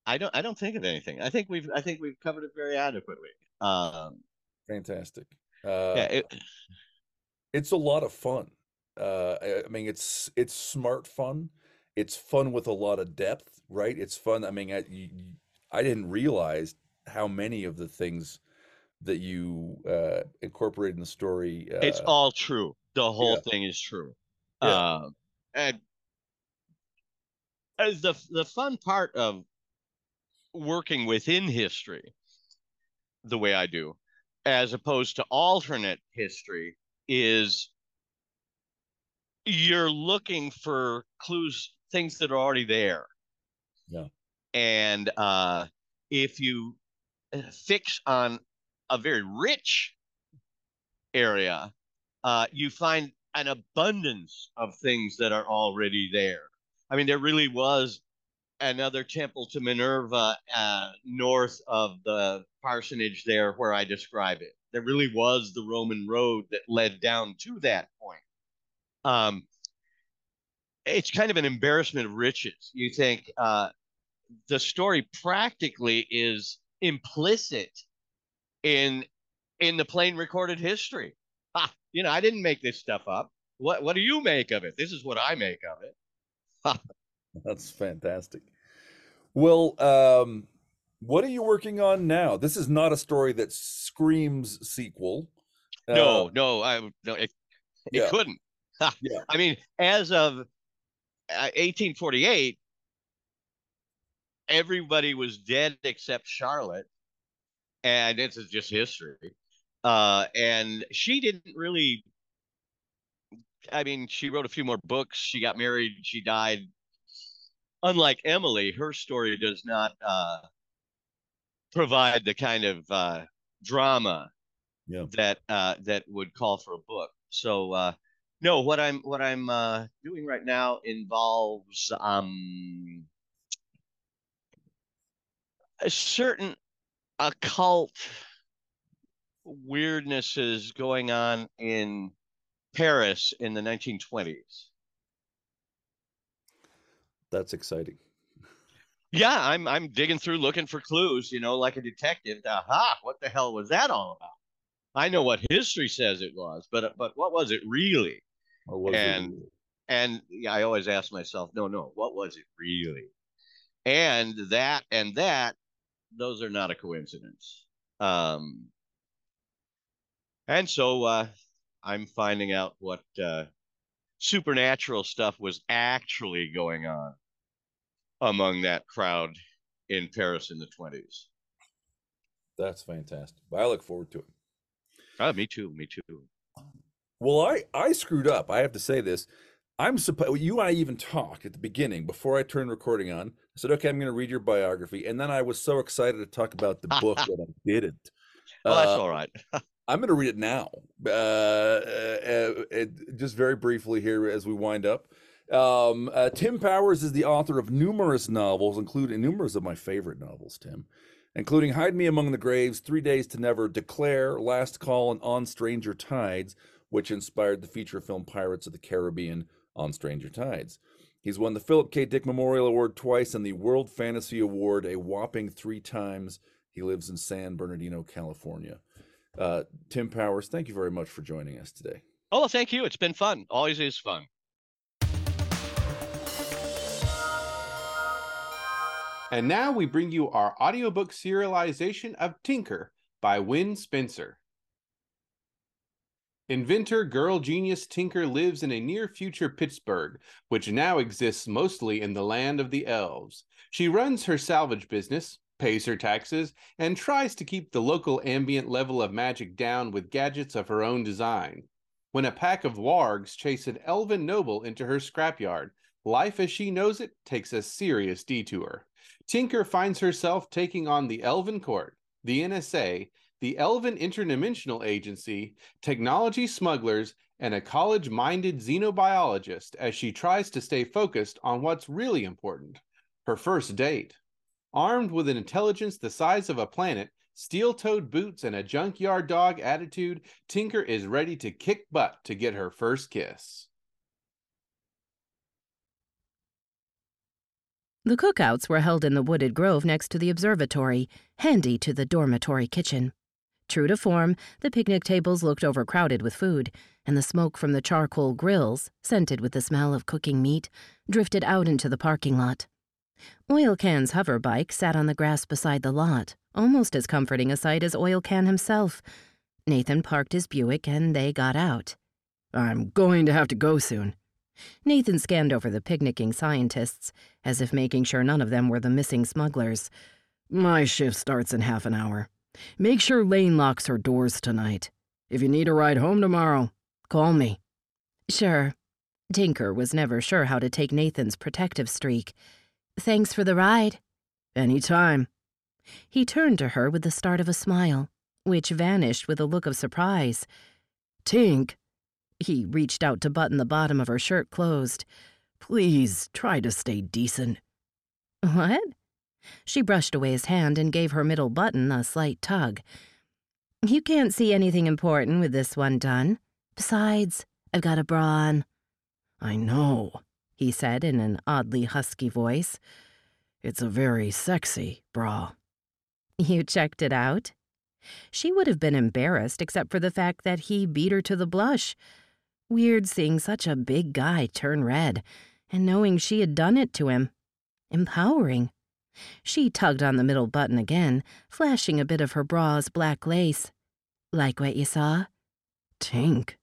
I don't. I don't think of anything. I think we've. I think we've covered it very adequately. Um, Fantastic. Uh yeah. It, it's a lot of fun. Uh I mean it's it's smart fun. It's fun with a lot of depth, right? It's fun. I mean I you, you- I didn't realize how many of the things that you uh incorporate in the story uh it's all true. The whole yeah. thing is true. Yeah. Um, and as the the fun part of working within history, the way I do, as opposed to alternate history, is you're looking for clues, things that are already there. Yeah. And uh, if you uh, fix on a very rich area, uh, you find an abundance of things that are already there. I mean, there really was another temple to Minerva uh, north of the parsonage there where I describe it. There really was the Roman road that led down to that point. Um, it's kind of an embarrassment of riches. You think uh, the story practically is implicit in in the plain recorded history. Ha, you know, I didn't make this stuff up. What what do you make of it? This is what I make of it. That's fantastic. Well, um, what are you working on now? This is not a story that screams sequel. No, Uh, no, I no, it, it yeah. couldn't. Yeah. I mean, as of uh, 1848, everybody was dead except Charlotte, and this is just history. Uh, and she didn't really I mean, she wrote a few more books. She got married. She died. Unlike Emily, her story does not uh, provide the kind of uh, drama Yeah. that uh, that would call for a book. So uh, no, what I'm what I'm uh, doing right now involves um, a certain occult weirdnesses going on in Paris in the 1920s. That's exciting. Yeah, I'm I'm digging through looking for clues, you know, like a detective. Aha, what the hell was that all about? I know what history says it was, but but what was it really? Or was it And- really? And yeah, I always ask myself, no, no, what was it really? And that and that, those are not a coincidence. Um, and so uh, I'm finding out what uh, supernatural stuff was actually going on among that crowd in Paris in the 20s. That's fantastic. I look forward to it. Oh, me too. Me too. Well, I I screwed up. I have to say this. I'm supposed you and I even talked at the beginning before I turned recording on. I said, "Okay, I'm going to read your biography," and then I was so excited to talk about the book that I didn't. Oh, that's Uh, all right. I'm going to read it now, uh, uh, uh, just very briefly here as we wind up. Um, uh, Tim Powers is the author of numerous novels, including numerous of my favorite novels, Tim, including Hide Me Among the Graves, Three Days to Never, Declare, Last Call, and On Stranger Tides, which inspired the feature film Pirates of the Caribbean on Stranger Tides. He's won the Philip K. Dick Memorial Award twice and the World Fantasy Award a whopping three times. He lives in San Bernardino, California. Uh, Tim Powers, thank you very much for joining us today. Oh, well, thank you. It's been fun. Always is fun. And now we bring you our audiobook serialization of Tinker by Wen Spencer. Inventor girl genius Tinker lives in a near future Pittsburgh, which now exists mostly in the land of the elves. She runs her salvage business, pays her taxes, and tries to keep the local ambient level of magic down with gadgets of her own design. When a pack of wargs chase an elven noble into her scrapyard, life as she knows it takes a serious detour. Tinker finds herself taking on the Elven Court, the NSA, the Elven Interdimensional Agency, technology smugglers, and a college minded xenobiologist as she tries to stay focused on what's really important her first date. Armed with an intelligence the size of a planet, steel toed boots, and a junkyard dog attitude, Tinker is ready to kick butt to get her first kiss. The cookouts were held in the wooded grove next to the observatory, handy to the dormitory kitchen. True to form, the picnic tables looked overcrowded with food, and the smoke from the charcoal grills, scented with the smell of cooking meat, drifted out into the parking lot. Oil Can's hover bike sat on the grass beside the lot, almost as comforting a sight as Oil Can himself. Nathan parked his Buick and they got out. I'm going to have to go soon. Nathan scanned over the picnicking scientists, as if making sure none of them were the missing smugglers. My shift starts in half an hour. Make sure Lain locks her doors tonight. If you need a ride home tomorrow, call me. Sure. Tinker was never sure how to take Nathan's protective streak. Thanks for the ride. Any time. He turned to her with the start of a smile, which vanished with a look of surprise. Tink, he reached out to button the bottom of her shirt closed. Please try to stay decent. What? She brushed away his hand and gave her middle button a slight tug. You can't see anything important with this one done. Besides, I've got a bra on. I know, he said in an oddly husky voice. It's a very sexy bra. You checked it out? She would have been embarrassed except for the fact that he beat her to the blush. Weird seeing such a big guy turn red, and knowing she had done it to him. Empowering. She tugged on the middle button again, flashing a bit of her bra's black lace. Like what you saw? Tink.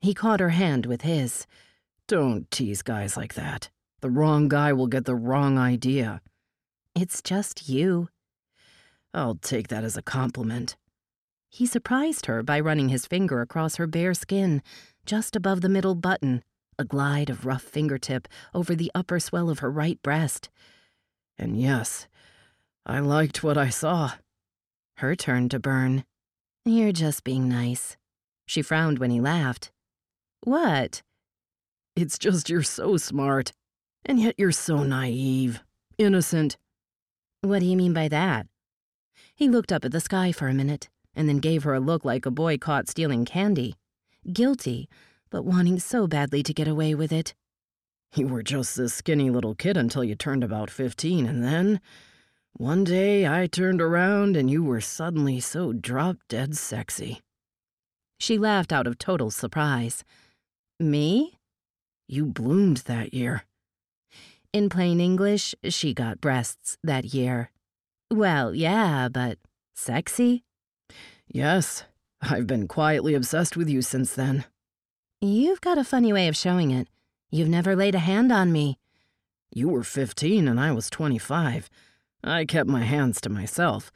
He caught her hand with his. Don't tease guys like that. The wrong guy will get the wrong idea. It's just you. I'll take that as a compliment. He surprised her by running his finger across her bare skin, just above the middle button, a glide of rough fingertip over the upper swell of her right breast. And yes, I liked what I saw. Her turn to burn. You're just being nice. She frowned when he laughed. What? It's just you're so smart, and yet you're so naive, innocent. What do you mean by that? He looked up at the sky for a minute, and then gave her a look like a boy caught stealing candy. Guilty, but wanting so badly to get away with it. You were just this skinny little kid until you turned about 15, and then, one day I turned around and you were suddenly so drop dead sexy. She laughed out of total surprise. Me? You bloomed that year. In plain English, she got breasts that year. Well, yeah, but sexy? Yes, I've been quietly obsessed with you since then. You've got a funny way of showing it. You've never laid a hand on me. You were 15 and I was 25. I kept my hands to myself.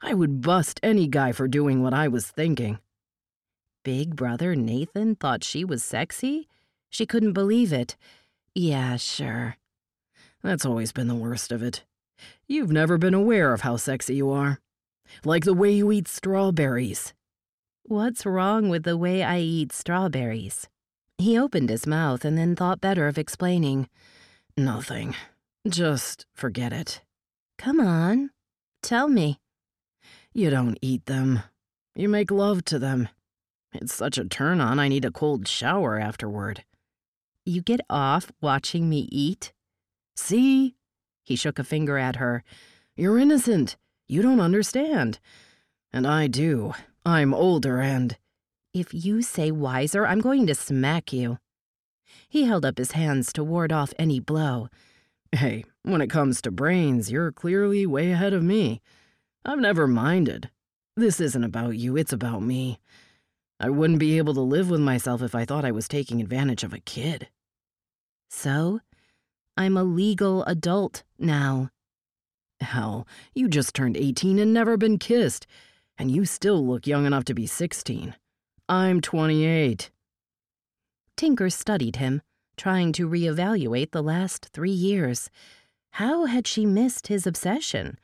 I would bust any guy for doing what I was thinking. Big brother Nathan thought she was sexy? She couldn't believe it. Yeah, sure. That's always been the worst of it. You've never been aware of how sexy you are. Like the way you eat strawberries. What's wrong with the way I eat strawberries? He opened his mouth and then thought better of explaining. Nothing. Just forget it. Come on. Tell me. You don't eat them. You make love to them. It's such a turn on, I need a cold shower afterward. You get off watching me eat? See? He shook a finger at her. You're innocent. You don't understand. And I do. I'm older and. If you say wiser, I'm going to smack you. He held up his hands to ward off any blow. Hey, when it comes to brains, you're clearly way ahead of me. I've never minded. This isn't about you, it's about me. I wouldn't be able to live with myself if I thought I was taking advantage of a kid. So? I'm a legal adult now. Hell, you just turned 18 and never been kissed, and you still look young enough to be 16. I'm 28. Tinker studied him, trying to reevaluate the last three years. How had she missed his obsession?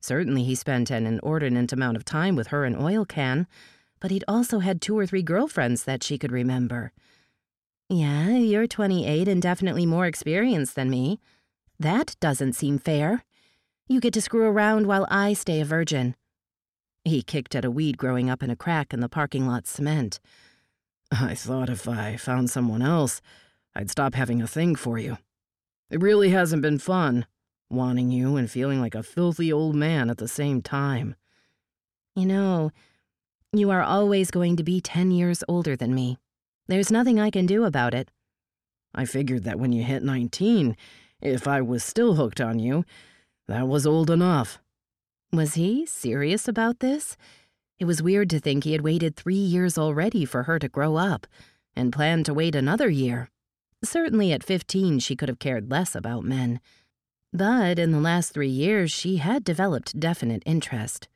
Certainly he spent an inordinate amount of time with her in Oilcan, but he'd also had two or three girlfriends that she could remember. Yeah, you're 28 and definitely more experienced than me. That doesn't seem fair. You get to screw around while I stay a virgin. He kicked at a weed growing up in a crack in the parking lot cement. I thought if I found someone else, I'd stop having a thing for you. It really hasn't been fun, wanting you and feeling like a filthy old man at the same time. You know, you are always going to be 10 years older than me. There's nothing I can do about it. I figured that when you hit 19, if I was still hooked on you, that was old enough. Was he serious about this? It was weird to think he had waited three years already for her to grow up, and planned to wait another year. Certainly at 15 she could have cared less about men. But in the last three years she had developed definite interest.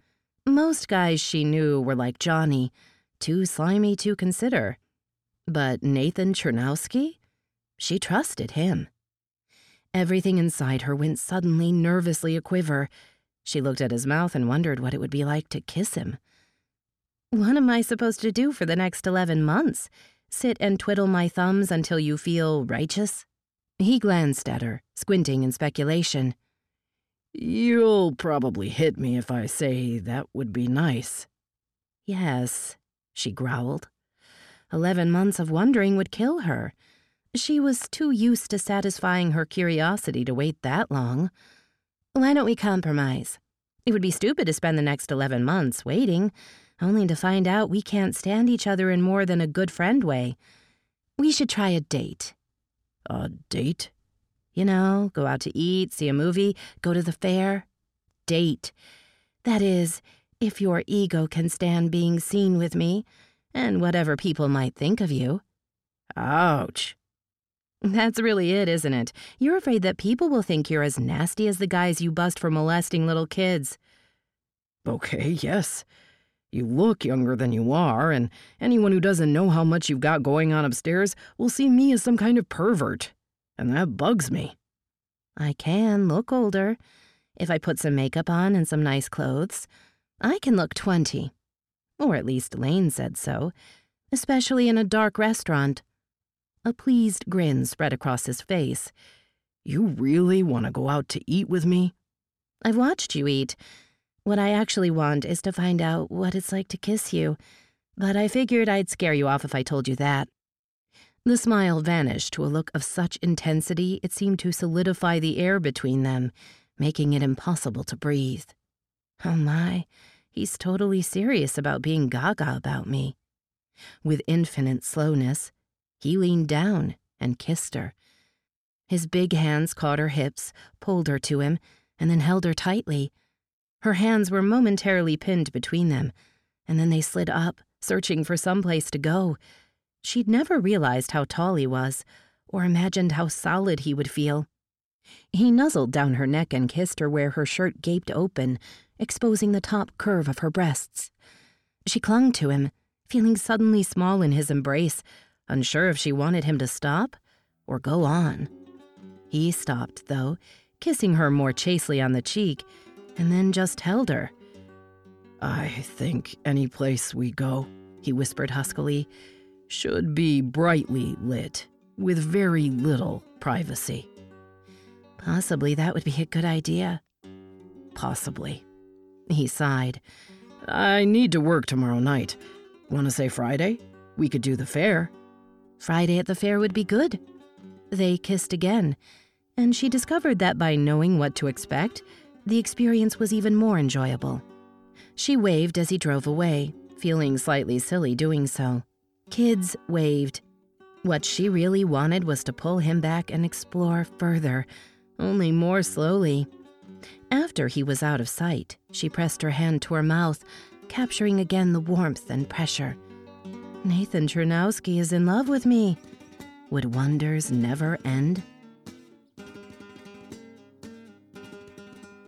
Most guys she knew were like Johnny, too slimy to consider. But Nathan Czernowski? She trusted him. Everything inside her went suddenly nervously a quiver. She looked at his mouth and wondered what it would be like to kiss him. What am I supposed to do for the next 11 months? Sit and twiddle my thumbs until you feel righteous? He glanced at her, squinting in speculation. You'll probably hit me if I say that would be nice. Yes, she growled. Eleven months of wondering would kill her. She was too used to satisfying her curiosity to wait that long. Why don't we compromise? It would be stupid to spend the next 11 months waiting, only to find out we can't stand each other in more than a good friend way. We should try a date. A date? You know, go out to eat, see a movie, go to the fair. Date. That is, if your ego can stand being seen with me and whatever people might think of you. Ouch. That's really it, isn't it? You're afraid that people will think you're as nasty as the guys you bust for molesting little kids. Okay, yes. You look younger than you are, and anyone who doesn't know how much you've got going on upstairs will see me as some kind of pervert. And that bugs me. I can look older. If I put some makeup on and some nice clothes, I can look 20. Or at least Lain said so, especially in a dark restaurant. A pleased grin spread across his face. You really want to go out to eat with me? I've watched you eat. What I actually want is to find out what it's like to kiss you, but I figured I'd scare you off if I told you that. The smile vanished to a look of such intensity it seemed to solidify the air between them, making it impossible to breathe. Oh my, he's totally serious about being gaga about me. With infinite slowness, he leaned down and kissed her. His big hands caught her hips, pulled her to him, and then held her tightly. Her hands were momentarily pinned between them, and then they slid up, searching for some place to go. She'd never realized how tall he was, or imagined how solid he would feel. He nuzzled down her neck and kissed her where her shirt gaped open, exposing the top curve of her breasts. She clung to him, feeling suddenly small in his embrace, unsure if she wanted him to stop or go on. He stopped, though, kissing her more chastely on the cheek, and then just held her. I think any place we go, he whispered huskily, should be brightly lit, with very little privacy. Possibly that would be a good idea. Possibly. He sighed. I need to work tomorrow night. Want to say Friday? We could do the fair. Friday at the fair would be good. They kissed again, and she discovered that by knowing what to expect, the experience was even more enjoyable. She waved as he drove away, feeling slightly silly doing so. Kids waved. What she really wanted was to pull him back and explore further, only more slowly. After he was out of sight, she pressed her hand to her mouth, capturing again the warmth and pressure. Nathan Czernowski is in love with me. Would wonders never end?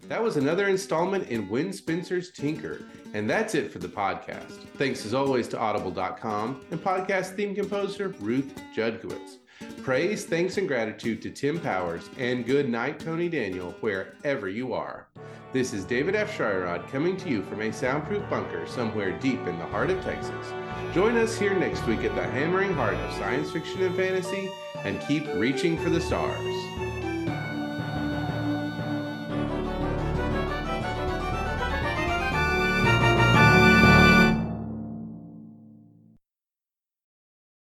That was another installment in Wen Spencer's Tinker. And that's it for the podcast. Thanks as always to Audible.com and podcast theme composer Ruth Judkowitz. Praise, thanks, and gratitude to Tim Powers and good night, Tony Daniel, wherever you are. This is David Afsharirad coming to you from a soundproof bunker somewhere deep in the heart of Texas. Join us here next week at the hammering heart of science fiction and fantasy and keep reaching for the stars.